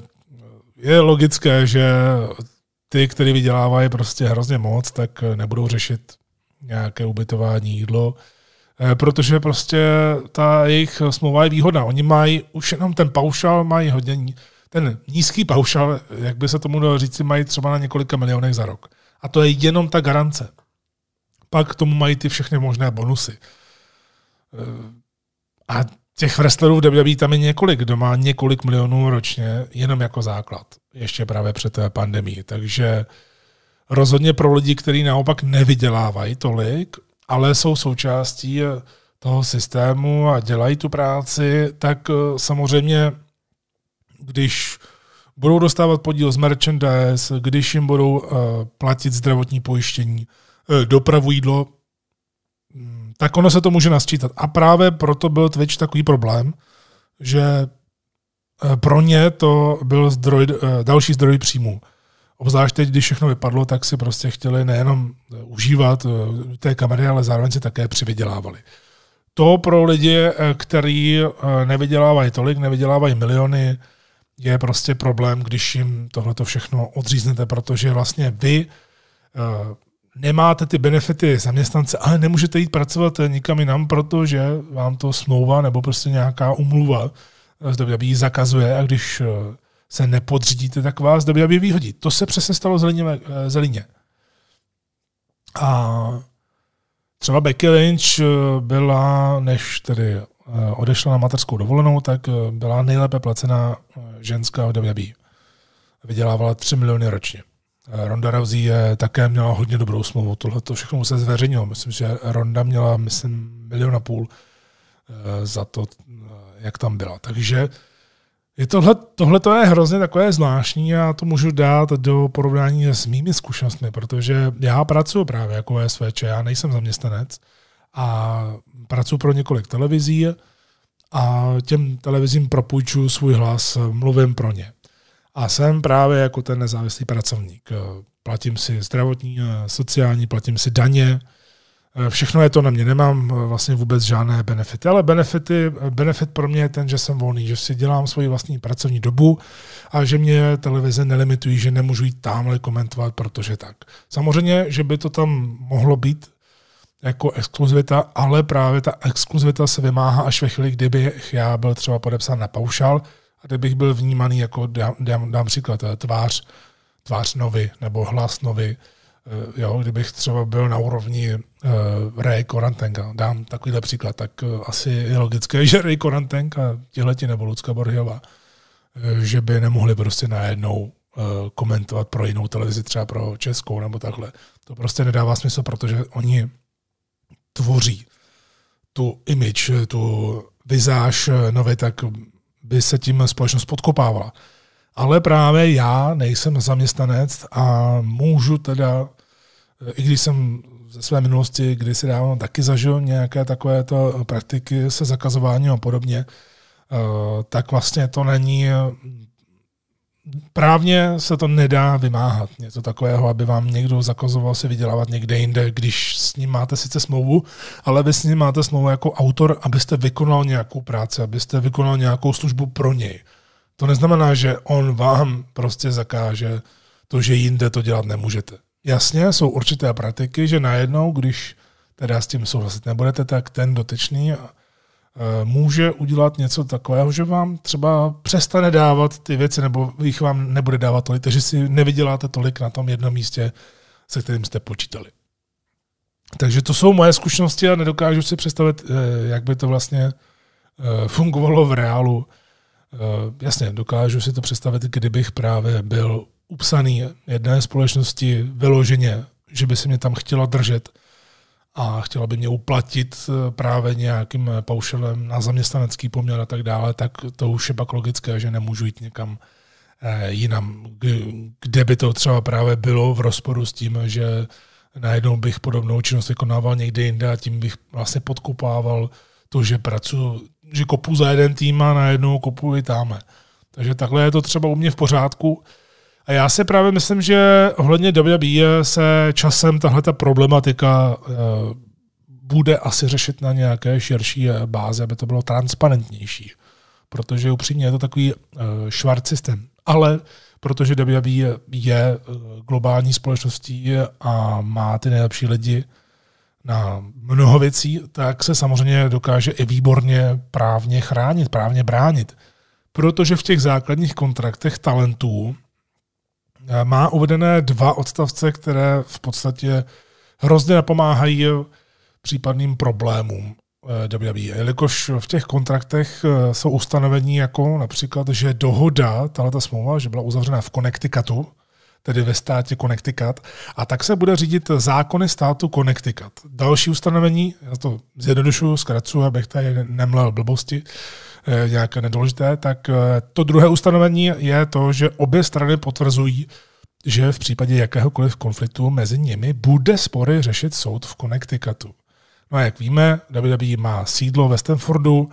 je logické, že ty, kteří vydělávají prostě hrozně moc, tak nebudou řešit nějaké ubytování, jídlo, eh, protože prostě ta jejich smlouva je výhodná. Oni mají už jenom ten paušal, mají hodně, ten nízký paušal, jak by se tomu dalo říct, mají třeba na několika milionech za rok. A to je jenom ta garance. Pak k tomu mají ty všechny možné bonusy. Eh, a těch wrestlerů v WWE tam je několik, kdo má několik milionů ročně, jenom jako základ, ještě právě před té pandemii. Takže rozhodně pro lidi, kteří naopak nevydělávají tolik, ale jsou součástí toho systému a dělají tu práci, tak eh, samozřejmě, když budou dostávat podíl z merchandise, když jim budou uh, platit zdravotní pojištění, uh, dopravu jídlo, tak ono se to může nasčítat. A právě proto byl Twitch takový problém, že eh, pro ně to byl zdroj, eh, další zdroj příjmů. Obzvlášť teď, když všechno vypadlo, tak si prostě chtěli nejenom eh, užívat té kamery, ale zároveň si také přivydělávali. To pro lidi, kteří nevydělávají tolik, nevydělávají miliony, je prostě problém, když jim tohleto všechno odříznete, protože vlastně vy nemáte ty benefity zaměstnance, ale nemůžete jít pracovat nikam jinam, protože vám to smlouva nebo prostě nějaká umluva z WWE zakazuje a když eh, se nepodřídíte, tak vás WWE vyhodí. To se přesně stalo Zelině. Eh, Zelině. A třeba Becky Lynch eh, byla, než tedy odešla na materskou dovolenou, tak byla nejlépe placená ženská v WWE. Vydělávala 3 miliony ročně. Ronda Rousey je, také měla hodně dobrou smlouvu. Tohle to všechno se zveřejnilo. Myslím, že Ronda měla, myslím, milion a půl eh, za to, eh, jak tam byla. Takže je tohle, tohle to je hrozně takové zvláštní a to můžu dát do porovnání s mými zkušenostmi, protože já pracuji právě jako SVČ, já nejsem zaměstnanec a pracuji pro několik televizí a těm televizím propůjčuji svůj hlas, mluvím pro ně. A jsem právě jako ten nezávislý pracovník. Platím si zdravotní, sociální, platím si daně, Všechno je to na mě, nemám vlastně vůbec žádné benefity, ale benefity, benefit pro mě je ten, že jsem volný, že si dělám svoji vlastní pracovní dobu a že mě televize nelimitují, že nemůžu jít tamhle komentovat, protože tak. Samozřejmě, že by to tam mohlo být jako exkluzivita, ale právě ta exkluzivita se vymáhá až ve chvíli, kdyby já byl třeba podepsán na paušal, a kdybych byl vnímaný jako, dám, dám, příklad, eh, tvář, tvář novy nebo hlas novy, eh, jo, kdybych třeba byl na úrovni uh, Ray Korantenka, dám takovýhle příklad, tak asi je logické, že Ray Korantenka, tihleti nebo Lucka Borhiova, že by nemohli prostě najednou komentovat pro jinou televizi, třeba pro českou nebo takhle. To prostě nedává smysl, protože oni tvoří tu image, tu vizáž nově, tak by se tím společnost podkopávala. Ale právě já nejsem zaměstnanec a můžu teda, i když jsem ze své minulosti kdysi dávno taky zažil nějaké takovéto praktiky se zakazováním a podobně, eh, tak vlastně to není právně se to nedá vymáhat. Něco takového, aby vám někdo zakazoval si vydělávat někde jinde, když s ním máte sice smlouvu, ale vy s ním máte smlouvu jako autor, abyste vykonal nějakou práci, abyste vykonal nějakou službu pro něj. To neznamená, že on vám prostě zakáže to, že jinde to dělat nemůžete. Jasně, jsou určité praktiky, že najednou, když teda s tím souhlasit nebudete, tak ten dotyčný může udělat něco takového, že vám třeba přestane dávat ty věci, nebo jich vám nebude dávat tolik, takže si nevyděláte tolik na tom jednom místě, se kterým jste počítali. Takže to jsou moje zkušenosti a nedokážu si představit, eh, jak by to vlastně eh, fungovalo v reálu. Jasně, dokážu si to představit, kdybych právě byl upsaný jedné společnosti vyloženě, že by se mě tam chtělo držet a chtěla by mě uplatit eh, právě nějakým eh, paušelem na zaměstnanecký poměr a tak dále, tak to už je pak logické, že nemůžu jít někam eh, jinam, kde by to třeba právě bylo v rozporu s tím, že najednou bych podobnou činnost vykonával někde jinde a tím bych vlastně podkopával to, že pracuji, že kopu za jeden tým a najednou kopu i táme. Takže takhle je to třeba u mě v pořádku. A já si právě myslím, že ohledně WWE se časem tahle ta problematika uh, bude asi řešit na nějaké širší bázi, aby to bylo transparentnější. Protože upřímně je to takový uh, švart systém. Ale protože WWE je, globální společností a má ty nejlepší lidi na mnoho věcí, tak se samozřejmě dokáže i výborně právně chránit, právně bránit. Protože v těch základních kontraktech talentů eh, má uvedené dva odstavce, které v podstatě hrozně napomáhají případným problémům eh, WWE. Jelikož v těch kontraktech eh, jsou ustanovení jako například, že dohoda, tato smlouva, že byla uzavřena v Connecticutu, tedy ve státě Connecticut, a tak se bude řídit zákony státu Connecticut. Další ustanovení, já to zjednodušuju, zkracuju, abych tady nemlel blbosti, nějaké nedůležité, tak to druhé ustanovení je to, že obě strany potvrzují, že v případě jakéhokoliv konfliktu mezi nimi bude spory řešit soud v Connecticutu. No a jak víme, WWE má sídlo ve Stanfordu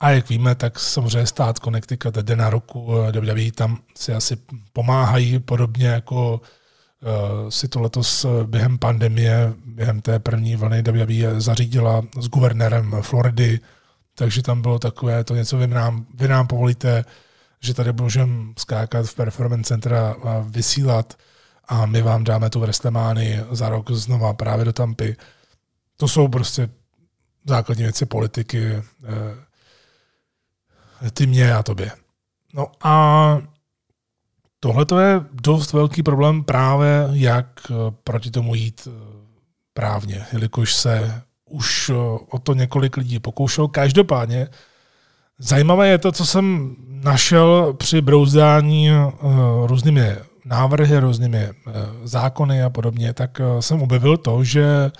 a jak víme, tak samozřejmě stát Connecticut jde na roku, WWE tam si asi pomáhají podobně jako si to letos během pandemie, během té první vlny WWE zařídila s guvernérem Floridy, takže tam bylo takové, to něco vy nám, vy nám povolíte, že tady můžeme skákat v Performance Center a vysílat a my vám dáme tu Wrestlemany za rok znova právě do Tampy. To jsou prostě základní věci politiky, eh, ty mě a tobě. No a tohle to je dost velký problém právě, jak eh, proti tomu jít eh, právně, jelikož se už o to několik lidí pokoušel. Každopádně zajímavé je to, co jsem našel při brouzdání různými návrhy, různými zákony a podobně, tak jsem objevil to, že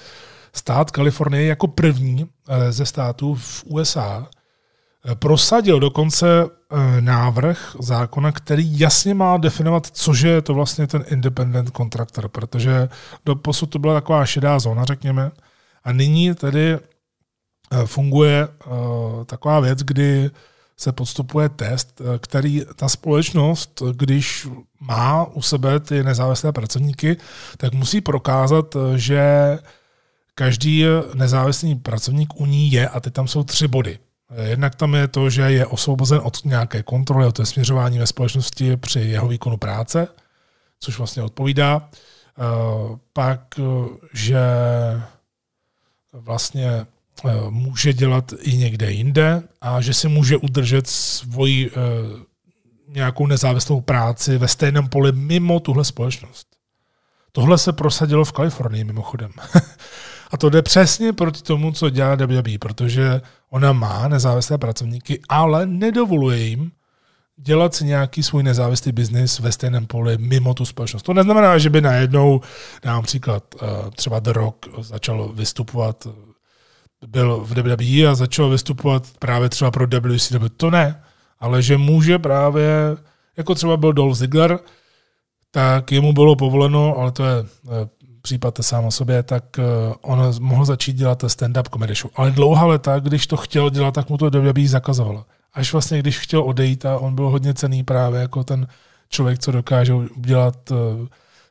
stát Kalifornie jako první eh, ze států v USA eh, prosadil dokonce eh, návrh zákona, který jasně má definovat, cože je to vlastně ten independent contractor, protože do posud to byla taková šedá zóna, řekněme, a nyní tedy funguje taková věc, kdy se podstupuje test, který ta společnost, když má u sebe ty nezávislé pracovníky, tak musí prokázat, že každý nezávislý pracovník u ní je, a teď tam jsou tři body. Jednak tam je to, že je osvobozen od nějaké kontroly, od směřování ve společnosti při jeho výkonu práce, což vlastně odpovídá. Eh, pak, že vlastně eh, může dělat i někde jinde a že si může udržet svoji eh, nějakou nezávislou práci ve stejném poli mimo tuhle společnost. Tohle se prosadilo v Kalifornii mimochodem. A to jde přesně proti tomu, co dělá WWE, protože ona má nezávislé pracovníky, ale nedovoluje jim dělat si nějaký svůj nezávislý biznis ve stejném poli mimo tu společnost. To neznamená, že by najednou, dám příklad, eh, třeba The Rock začal vystupovat, byl v WWE a začal vystupovat právě třeba pro WCW. To ne, ale že může právě, jako třeba byl Dolph Ziggler, tak jemu bylo povoleno, ale to je eh, případ sám o sobě, tak eh, on mohl začít dělat stand-up comedy show. Ale dlouhá leta, když to chtěl dělat, tak mu to WWE zakazoval. Až vlastně, když chtěl odejít a on byl hodně cený právě jako ten člověk, co dokáže udělat eh,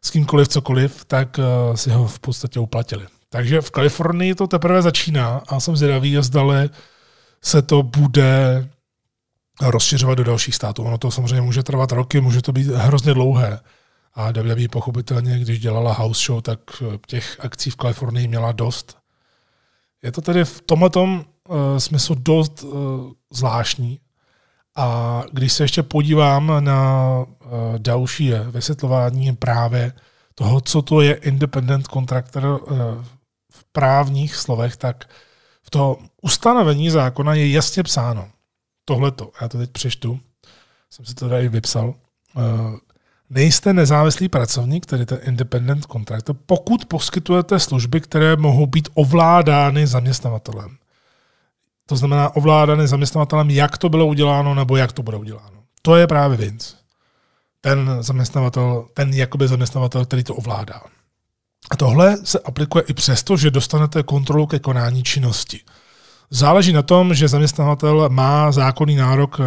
s kýmkoliv cokoliv, tak eh, si ho v podstatě uplatili. Takže v Kalifornii to teprve začíná a jsem zvědavý, zdali se to bude rozšiřovat do dalších států. Ono to samozřejmě může trvat roky, může to být hrozně dlouhé. A WWE pochopitelně, když dělala house show, tak eh, těch akcí v Kalifornii měla dost. Je to tedy v tomhle uh, smyslu dost uh, zvláštní. A když se ještě podívám na uh, další vysvětlování právě toho, co to je independent contractor uh, v právních slovech, tak v toho ustanovení zákona je jasně psáno. Tohleto, já to teď přečtu, jsem si to tady vypsal. Uh, nejste nezávislý pracovník, tedy ten independent contractor, pokud poskytujete služby, které mohou být ovládány zaměstnavatelem. To znamená ovládány zaměstnavatelem, jak to bylo uděláno nebo jak to bude uděláno. To je právě Vince. Ten zaměstnavatel, ten jakoby zaměstnavatel, který to ovládá. A tohle se aplikuje i přesto, že dostanete kontrolu ke konání činnosti. Záleží na tom, že zaměstnavatel má zákonný nárok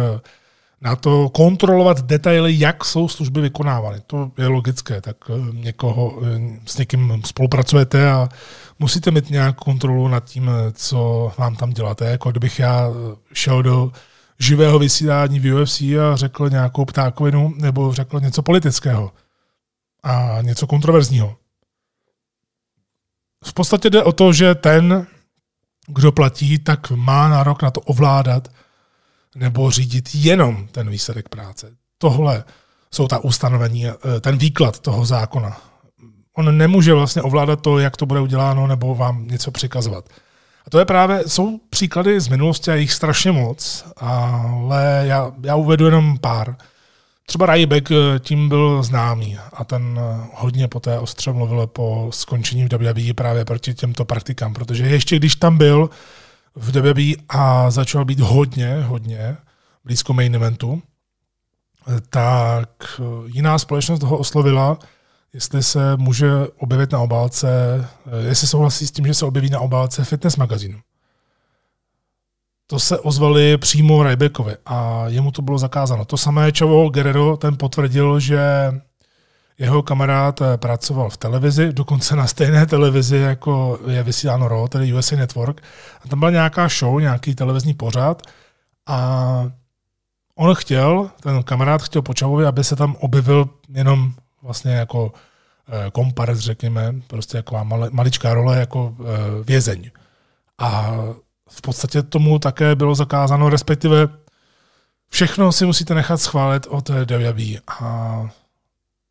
na to kontrolovat detaily, jak jsou služby vykonávány. To je logické, tak eh, někoho, eh, s někým spolupracujete a musíte mít nějak kontrolu nad tím, eh, co vám tam děláte. Jako kdybych já šel do živého vysílání v UFC a řekl nějakou ptákovinu nebo řekl něco politického a něco kontroverzního. V podstatě jde o to, že ten, kdo platí, tak má nárok na to ovládat nebo řídit jenom ten výsledek práce. Tohle jsou ta ustanovení, eh, ten výklad toho zákona. On nemůže vlastně ovládat to, jak to bude uděláno, nebo vám něco přikazovat. A to je právě, jsou příklady z minulosti a jich strašně moc, ale já, já uvedu jenom pár. Třeba Ryback eh, tím byl známý a ten eh, hodně poté ostře mluvil po skončení v WWE právě proti těmto praktikám, protože ještě když tam byl v WWE a začal být hodně, hodně blízko main eventu, eh, tak jiná společnost ho oslovila, jestli se může objevit na obálce, jestli souhlasí s tím, že se objeví na obálce fitness magazínu. To se ozvali přímo Rybackovi a jemu to bylo zakázáno. To samé Chavo Guerrero, ten potvrdil, že jeho kamarád eh, pracoval v televizi, dokonce na stejné televizi, jako je vysíláno RO, tedy USA Network. A tam byla nějaká show, nějaký televizní pořád a on chtěl, ten kamarád chtěl po Čavovi, aby se tam objevil jenom vlastně jako eh, komparec, řekněme, prostě jako maličká role jako eh, vězeň. A v podstatě tomu také bylo zakázáno, respektive všechno si musíte nechat schválit od WWE. A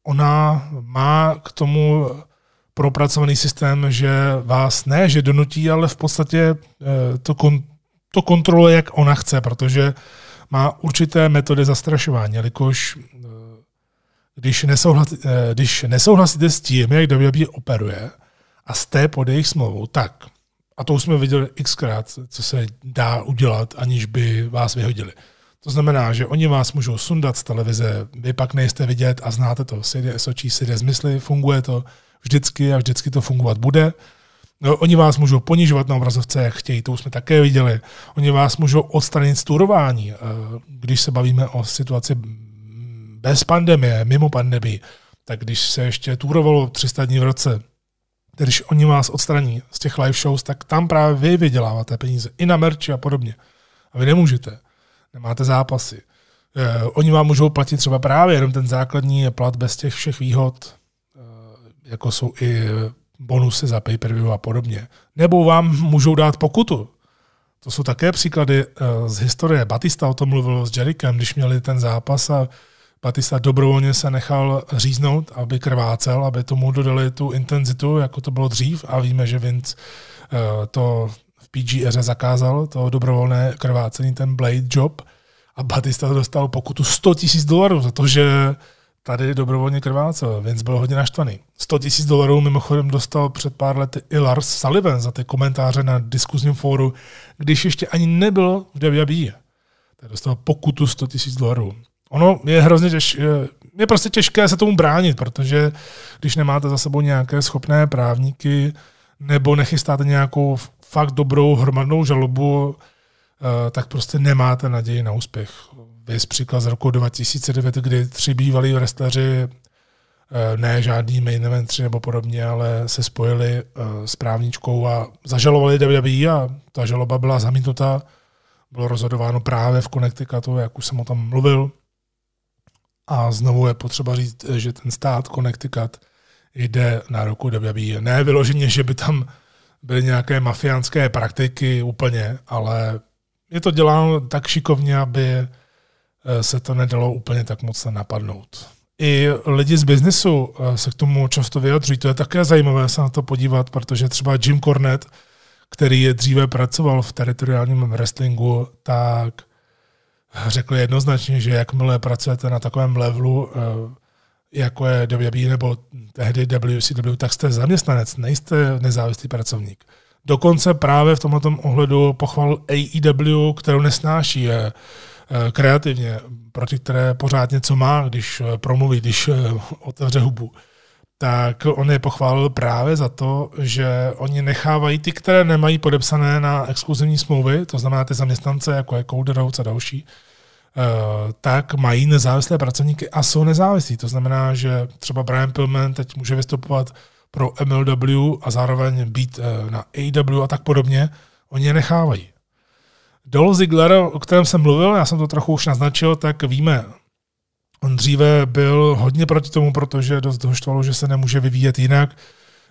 ona má k tomu propracovaný systém, že vás ne, že donutí, ale v podstatě eh, to, kon, to kontroluje, jak ona chce, protože má určité metody zastrašování, jelikož když, nesouhlasí, eh, když nesouhlasíte s tím, jak WWE operuje a jste pod jejich smlouvou, tak a to už jsme viděli xkrát, co se dá udělat, aniž by vás vyhodili. To znamená, že oni vás můžou sundat z televize, vy pak nejste vidět a znáte to. Sejde sočí, sejde zmysly, funguje to vždycky a vždycky to fungovat bude. No, oni vás můžou ponižovat na obrazovce, jak chtějí, to už jsme také viděli. Oni vás můžou odstranit z turování, eh, když se bavíme o situaci bez pandemie, mimo pandemii. Tak když se ještě turovalo 300 dní v roce, když oni vás odstraní z těch live shows, tak tam právě vy vyděláváte peníze. I na merči a podobně. A vy nemůžete. Nemáte zápasy. Eh, oni vám můžou platit třeba právě jenom ten základní plat bez těch všech výhod, eh, jako jsou i bonusy za pay-per-view a podobně. Nebo vám můžou dát pokutu. To jsou také příklady eh, z historie. Batista o tom mluvil s Jerikem, když měli ten zápas a Batista dobrovolně se nechal říznout, aby krvácel, aby tomu dodali tu intenzitu, jako to bylo dřív a víme, že Vince eh, to v PG eře zakázal, to dobrovolné krvácení, ten blade job a Batista dostal pokutu 100 tisíc dolarů za to, že tady dobrovolně krvácel. Vince byl hodně naštvaný. 100 tisíc dolarů mimochodem dostal před pár lety i Lars Sullivan za ty komentáře na diskuzním fóru, když ještě ani nebyl v WWE. Tak dostal pokutu 100 tisíc dolarů. Ono je hrozně těžké, je prostě těžké se tomu bránit, protože když nemáte za sebou nějaké schopné právníky nebo nechystáte nějakou fakt dobrou hromadnou žalobu, eh, tak prostě nemáte naději na úspěch. Vys příklad z roku 2009, kdy tři bývalí wrestleri, eh, ne žádný main eventři nebo podobně, ale se spojili eh, s právničkou a zažalovali WWE a ta žaloba byla zamítnuta. Bylo rozhodováno právě v Connecticutu, jak už jsem o tom mluvil. A znovu je potřeba říct, že ten stát Connecticut jde na roku WWE. Ne vyloženě, že by tam byly nějaké mafiánské praktiky úplně, ale je to děláno tak šikovně, aby eh, se to nedalo úplně tak moc napadnout. I lidi z biznesu eh, se k tomu často vyjadřují. To je také zajímavé se na to podívat, protože třeba Jim Cornette, který je dříve pracoval v teritoriálním wrestlingu, tak řekl jednoznačně, že jakmile pracujete na takovém levelu, eh, jako je WWE nebo tehdy WCW, tak jste zaměstnanec, nejste nezávislý pracovník. Dokonce právě v tomto ohledu pochval AEW, kterou nesnáší je eh, kreativně, proti které pořád něco má, když eh, promluví, když otevře hubu tak on je pochválil právě za to, že oni nechávají ty, které nemají podepsané na exkluzivní smlouvy, to znamená ty zaměstnance, jako je Cody Rhodes a další, tak mají nezávislé pracovníky a jsou nezávislí. To znamená, že třeba Brian Pillman teď může vystupovat pro MLW a zároveň být eh, na AW a tak podobně. Oni je nechávají. Dolph Ziggler, o kterém jsem mluvil, já jsem to trochu už naznačil, tak víme, on dříve byl hodně proti tomu, protože dost doštvalo, že se nemůže vyvíjet jinak,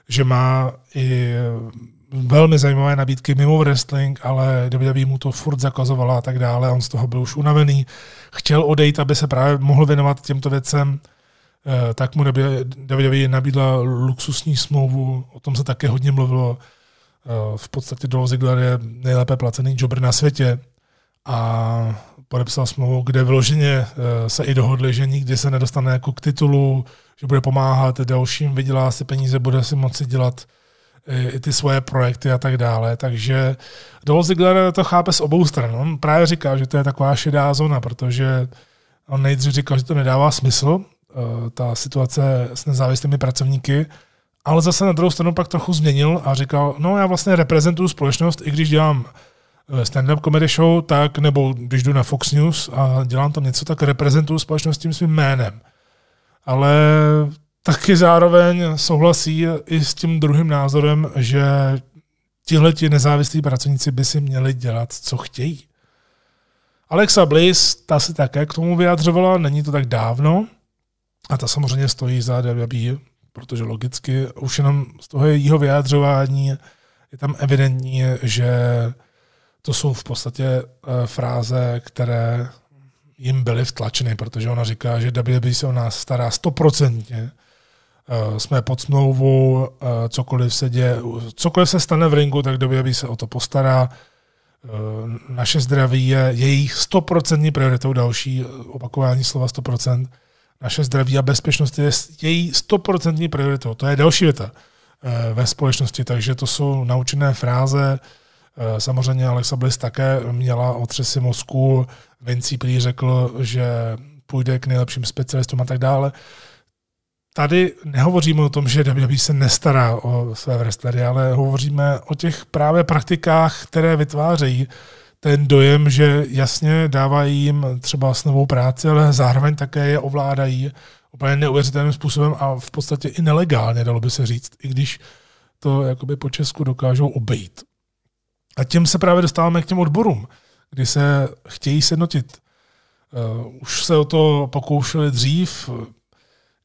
že má i velmi zajímavé nabídky mimo wrestling, ale WWE mu to furt zakazovala a tak dále. On z toho byl už unavený. Chtěl odejít, aby se právě mohl věnovat těmto věcem. Eh, tak mu WWE nabídla luxusní smlouvu, o tom se také hodně mluvilo. Eh, v podstatě Dolph Ziggler je nejlépe placený jobber na světě a podepsal smlouvu, kde vyloženě eh, se i dohodli, že nikdy se nedostane jako k titulu, že bude pomáhat dalším, vydělá si peníze, bude si moci dělat i ty svoje projekty a tak dále. Takže Dolph Ziggler to chápe z obou stran. On právě říká, že to je taková šedá zóna, protože on nejdřív říkal, že to nedává smysl, eh, ta situace s nezávislými pracovníky, ale zase na druhou stranu pak trochu změnil a říkal, no já vlastně reprezentuju společnost, i když dělám eh, stand-up comedy show, tak nebo když jdu na Fox News a dělám tam něco, tak reprezentuju společnost tím svým jménem. Ale taky zároveň souhlasí i s tím druhým názorem, že tihle ti nezávislí pracovníci by si měli dělat, co chtějí. Alexa Bliss, ta se také k tomu vyjadřovala, není to tak dávno, a ta samozřejmě stojí za WWE, protože logicky už jenom z toho jejího vyjadřování je tam evidentní, že to jsou v podstatě eh, fráze, které jim byly vtlačeny, protože ona říká, že WWE se o nás stará stoprocentně, Eh, jsme pod smlouvou, eh, cokoliv se děje, cokoliv se stane v ringu, tak WWE se o to postará. Naše zdraví je jejich stoprocentní prioritou, další opakování slova 100%. Naše zdraví a bezpečnost je její stoprocentní prioritou. To je další věta ve společnosti, takže to jsou naučené fráze. Samozřejmě Alexa Bliss také měla otřesy mozku. Vinci prý řekl, že půjde k nejlepším specialistům a tak dále tady nehovoříme o tom, že WWE se nestará o své wrestlery, ale hovoříme o těch právě praktikách, které vytvářejí ten dojem, že jasně dávají jim třeba novou práci, ale zároveň také je ovládají úplně neuvěřitelným způsobem a v podstatě i nelegálně, dalo by se říct, i když to jakoby po Česku dokážou obejít. A tím se právě dostáváme k těm odborům, kdy se chtějí sjednotit. Uh, už se o to pokoušeli dřív,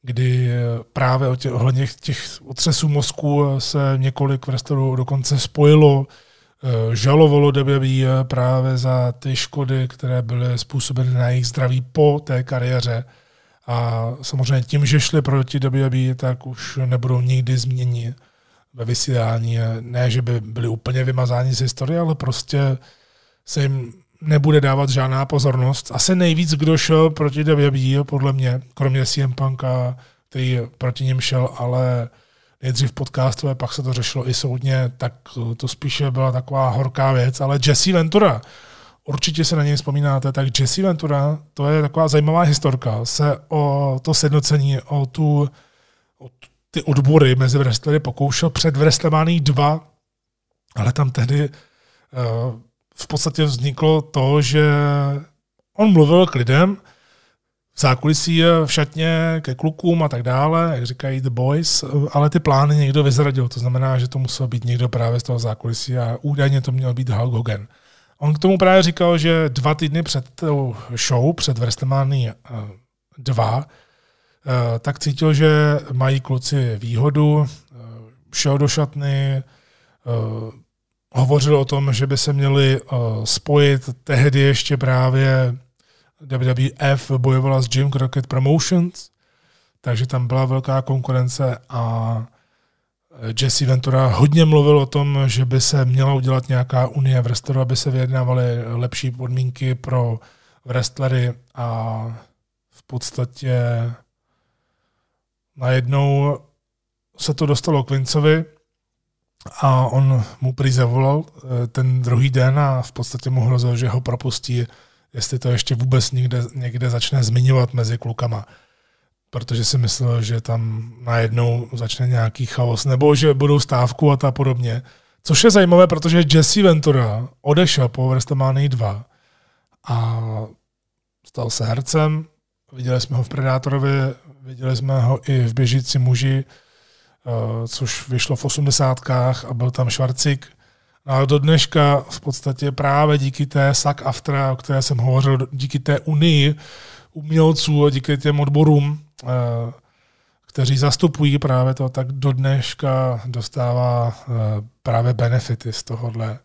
kdy právě o těch, ohledně těch otřesů mozku se několik wrestlerů dokonce spojilo, eh, žalovalo WWE právě za ty škody, které byly způsobeny na jejich zdraví po té kariéře. A samozřejmě tím, že šli proti WWE, tak už nebudou nikdy změní ve vysílání. Ne, že by byli úplně vymazáni z historie, ale prostě se jim nebude dávat žádná pozornost. Asi nejvíc, kdo šel proti WWE, podle mě, kromě CM Punka, který proti něm šel, ale nejdřív podcastové, pak se to řešilo i soudně, tak to spíše byla taková horká věc. Ale Jesse Ventura, určitě se na něj vzpomínáte, tak Jesse Ventura, to je taková zajímavá historka, se o to sjednocení, o tu o ty odbory mezi wrestlery pokoušel před WrestleMania 2, ale tam tehdy uh, v podstatě vzniklo to, že on mluvil k lidem v zákulisí v šatně ke klukům a tak dále, jak říkají The Boys, ale ty plány někdo vyzradil, to znamená, že to musel být někdo právě z toho zákulisí a údajně to měl být Hulk Hogan. On k tomu právě říkal, že dva týdny před tou show, před WrestleMania 2, eh, tak cítil, že mají kluci výhodu, eh, šel do šatny, eh, hovořil o tom, že by se měli spojit tehdy ještě právě WWF bojovala s Jim Crockett Promotions, takže tam byla velká konkurence a Jesse Ventura hodně mluvil o tom, že by se měla udělat nějaká unie v wrestleru, aby se vyjednávaly lepší podmínky pro wrestlery a v podstatě najednou se to dostalo k Vincovi, a on mu prý zavolal eh, ten druhý den a v podstatě mu hrozil, že ho propustí, jestli to ještě vůbec někde, někde začne zmiňovat mezi klukama. Protože si myslel, že tam najednou začne nějaký chaos, nebo že budou stávku a ta podobně. Což je zajímavé, protože Jesse Ventura odešel po WrestleMania 2 a stal se hercem, viděli jsme ho v Predátorovi, viděli jsme ho i v Běžící muži, uh, což vyšlo v osmdesátkách a byl tam Švarcik. No a do dneška v podstatě právě díky té SAC AFTRA, o které jsem hovořil, díky té unii umělců a díky těm odborům, uh, kteří zastupují právě to, tak do dneška dostává uh, právě benefity z tohohle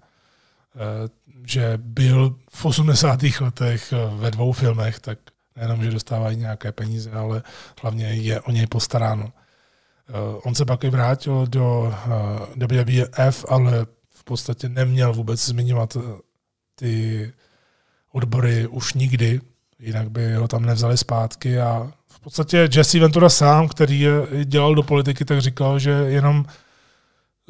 že byl v 80. letech ve dvou filmech, tak nejenom, že dostávají nějaké peníze, ale hlavně je o něj postaráno. On se pak i vrátil do WWF, ale v podstatě neměl vůbec zmiňovat ty odbory už nikdy, jinak by ho tam nevzali zpátky a v podstatě Jesse Ventura sám, který dělal do politiky, tak říkal, že jenom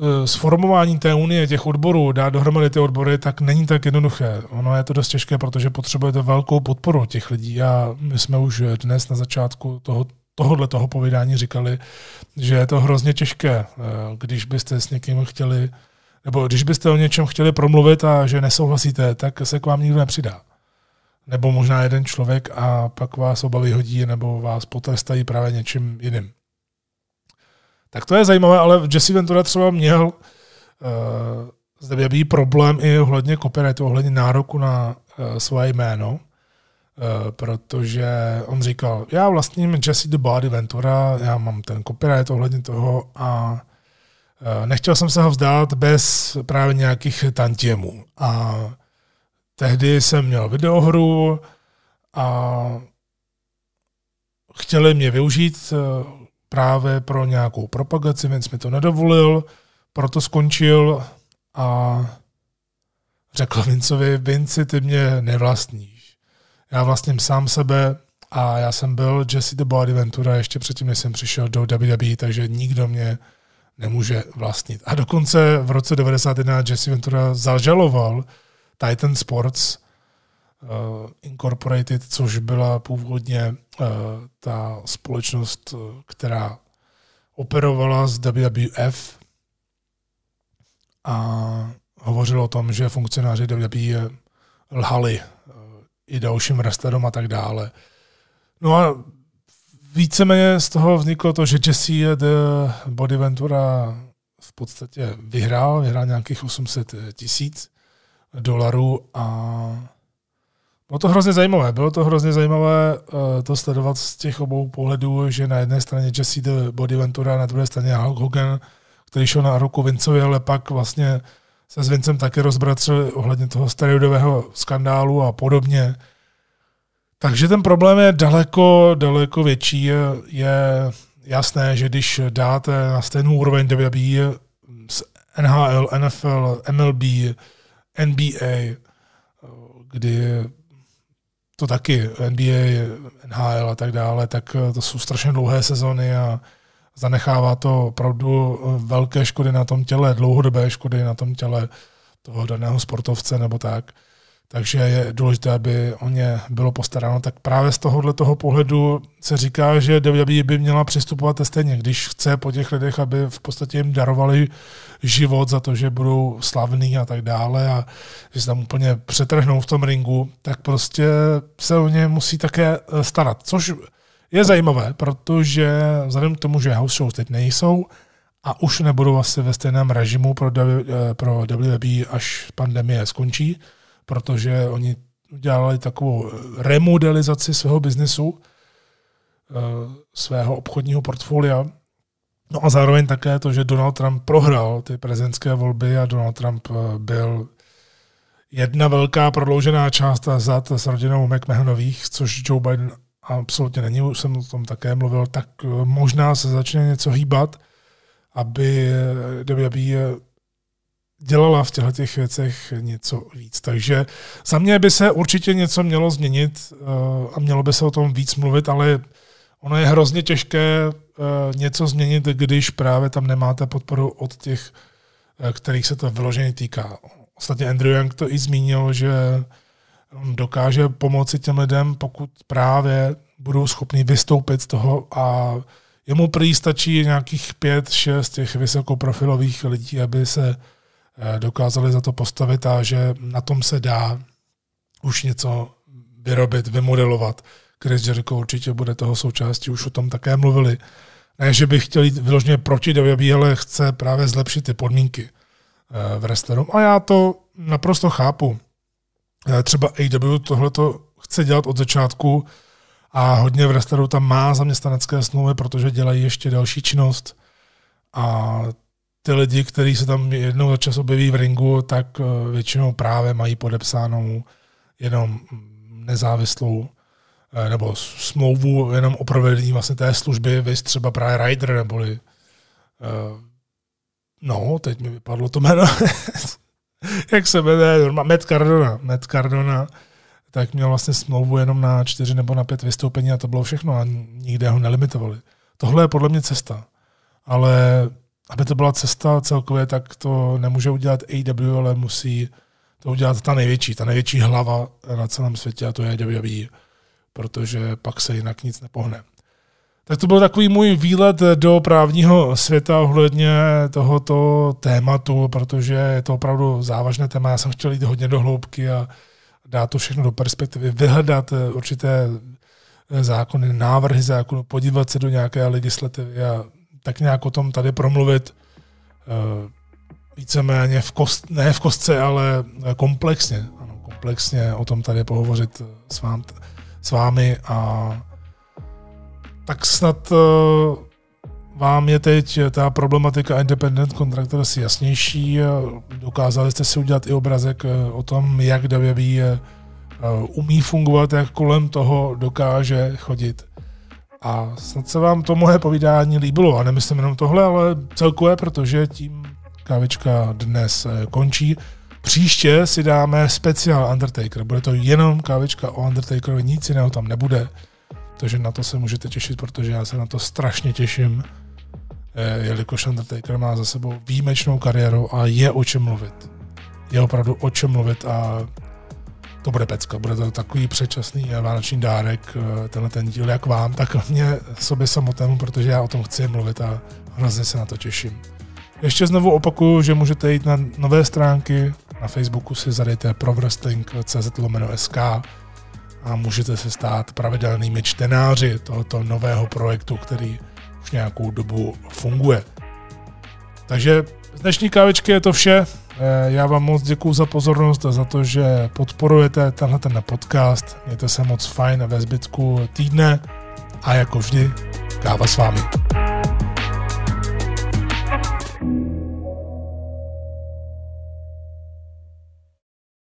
Eh, sformování té unie, těch odborů, dát dohromady ty odbory, tak není tak jednoduché. Ono je to dost těžké, protože potřebujete velkou podporu těch lidí a my jsme už dnes na začátku toho, tohohle toho povídání říkali, že je to hrozně těžké, eh, když byste s někým chtěli, nebo když byste o něčem chtěli promluvit a že nesouhlasíte, tak se k vám nikdo nepřidá. Nebo možná jeden člověk a pak vás oba vyhodí nebo vás potrestají právě něčím jiným. Tak to je zajímavé, ale Jesse Ventura třeba měl uh, zde vyjabí problém i ohledně copyrightu, ohledně nároku na uh, svoje jméno, uh, protože on říkal, já vlastním Jesse the Body Ventura, já mám ten copyright ohledně toho a nechtěl jsem se ho vzdát bez právě nějakých tantiemů. A tehdy jsem měl videohru a chtěli mě využít právě pro nějakou propagaci, Vince mi to nedovolil, proto skončil a řekl Vincovi, Vinci, ty mě nevlastníš. Já vlastním sám sebe a já jsem byl Jesse the Body Ventura ještě předtím, než jsem přišel do WWE, takže nikdo mě nemůže vlastnit. A dokonce v roce 1991 Jesse Ventura zažaloval Titan Sports, Incorporated, což byla původně uh, ta společnost, uh, která operovala z WWF a hovořilo o tom, že funkcionáři WWE lhali i dalším wrestlerům a tak dále. No a víceméně z toho vzniklo to, že Jesse the Body Ventura v podstatě vyhrál, vyhrál nějakých 800 tisíc dolarů a bylo to hrozně zajímavé. Bylo to hrozně zajímavé uh, to sledovat z těch obou pohledů, že na jedné straně Jesse the Body Ventura, na druhé straně Hulk Hogan, který šel na ruku Vincovi, ale pak vlastně se s Vincem také rozbratřili ohledně toho steroidového skandálu a podobně. Takže ten problém je daleko, daleko větší. Je, jasné, že když dáte na stejnou úroveň WWE s NHL, NFL, MLB, NBA, kdy to taky NBA, NHL a tak dále, tak eh, to jsou strašně dlouhé sezony a zanechává to opravdu eh, velké škody na tom těle, dlouhodobé škody na tom těle toho daného sportovce nebo tak takže je důležité, aby o ně bylo postaráno. Tak právě z tohohle toho pohledu se říká, že WWE by měla přistupovat stejně, když chce po těch lidech, aby v podstatě jim darovali život za to, že budou slavní a tak dále a že se tam úplně přetrhnou v tom ringu, tak prostě se o ně musí také eh, starat. Což je zajímavé, protože vzhledem k tomu, že house shows teď nejsou, a už nebudou asi ve stejném režimu pro, eh, pro WWE, až pandemie skončí, protože oni udělali takovou remodelizaci svého biznesu, eh, svého obchodního portfolia. No a zároveň také to, že Donald Trump prohrál ty prezidentské volby a Donald Trump eh, byl jedna velká prodloužená část zad s rodinou McMahonových, což Joe Biden absolutně není, už jsem o tom také mluvil, tak eh, možná se začne něco hýbat, aby WWE dělala v těchto těch věcech něco víc. Takže za mě by se určitě něco mělo změnit uh, a mělo by se o tom víc mluvit, ale ono je hrozně těžké uh, něco změnit, když právě tam nemáte podporu od těch, uh, kterých se to vyloženě týká. Ostatně Andrew Young to i zmínil, že dokáže pomoci těm lidem, pokud právě budou schopni vystoupit z toho a jemu prý stačí nějakých pět, šest těch vysokoprofilových lidí, aby se Eh, dokázali za to postavit a že na tom se dá už něco vyrobit, vymodelovat. Chris Jericho určitě bude toho součástí, už o tom také mluvili. Ne, že bych chtěl jít vyloženě proti WWE, ale chce právě zlepšit ty podmínky eh, v wrestleru. A já to naprosto chápu. Eh, třeba AW tohle to chce dělat od začátku a hodně v wrestleru tam má zaměstnanecké smlouvy, protože dělají ještě další činnost a ty lidi, kteří se tam jednou za čas objeví v ringu, tak eh, většinou právě mají podepsánou jenom nezávislou eh, nebo smlouvu jenom o provedení vlastně té služby, vy třeba právě Rider, neboli uh, no, teď mi vypadlo to jméno, jak se jmenuje, Matt Cardona, Matt Cardona, tak měl vlastně smlouvu jenom na čtyři nebo na pět vystoupení a to bylo všechno a nikde ho nelimitovali. Tohle je podle mě cesta, ale aby to byla cesta celkově, tak to nemůže udělat AW, ale musí to udělat ta největší, ta největší hlava na celém světě a to je WWE, protože pak se jinak nic nepohne. Tak to byl takový můj výlet do právního světa ohledně tohoto tématu, protože je to opravdu závažné téma. Já jsem chtěl jít hodně do hloubky a dát to všechno do perspektivy, vyhledat určité zákony, návrhy zákonů, podívat se do nějaké legislativy a tak nějak o tom tady promluvit uh, víceméně v kost, ne v kostce, ale komplexně. Ano, komplexně o tom tady pohovořit s, vám, s vámi a tak snad vám je teď ta problematika independent contractors jasnější. Dokázali jste si udělat i obrazek eh, o tom, jak WWE umí fungovat, jak kolem toho dokáže chodit. A snad se vám to moje povídání líbilo. A nemyslím jenom tohle, ale celkové, protože tím kávička dnes eh, končí. Příště si dáme speciál Undertaker. Bude to jenom kávička o Undertakerovi, nic jiného tam nebude. Takže na to se můžete těšit, protože já se na to strašně těším, eh, jelikož Undertaker má za sebou výjimečnou kariéru a je o čem mluvit. Je opravdu o čem mluvit a to bude pecka, bude to takový předčasný vánoční dárek, eh, tenhle ten díl, jak vám, tak mě sobě samotnému, protože já o tom chci mluvit a hrozně se na to těším. Ještě znovu opakuju, že můžete jít na nové stránky, na Facebooku si zadejte provwrestling.cz lomeno SK a můžete se stát pravidelnými čtenáři tohoto nového projektu, který už nějakou dobu funguje. Takže z dnešní kávičky je to vše. Eh, já vám moc děkuji za pozornost a za to, že podporujete tenhle ten podcast. Mějte se moc fajn ve zbytku týdne a jako vždy káva s vámi.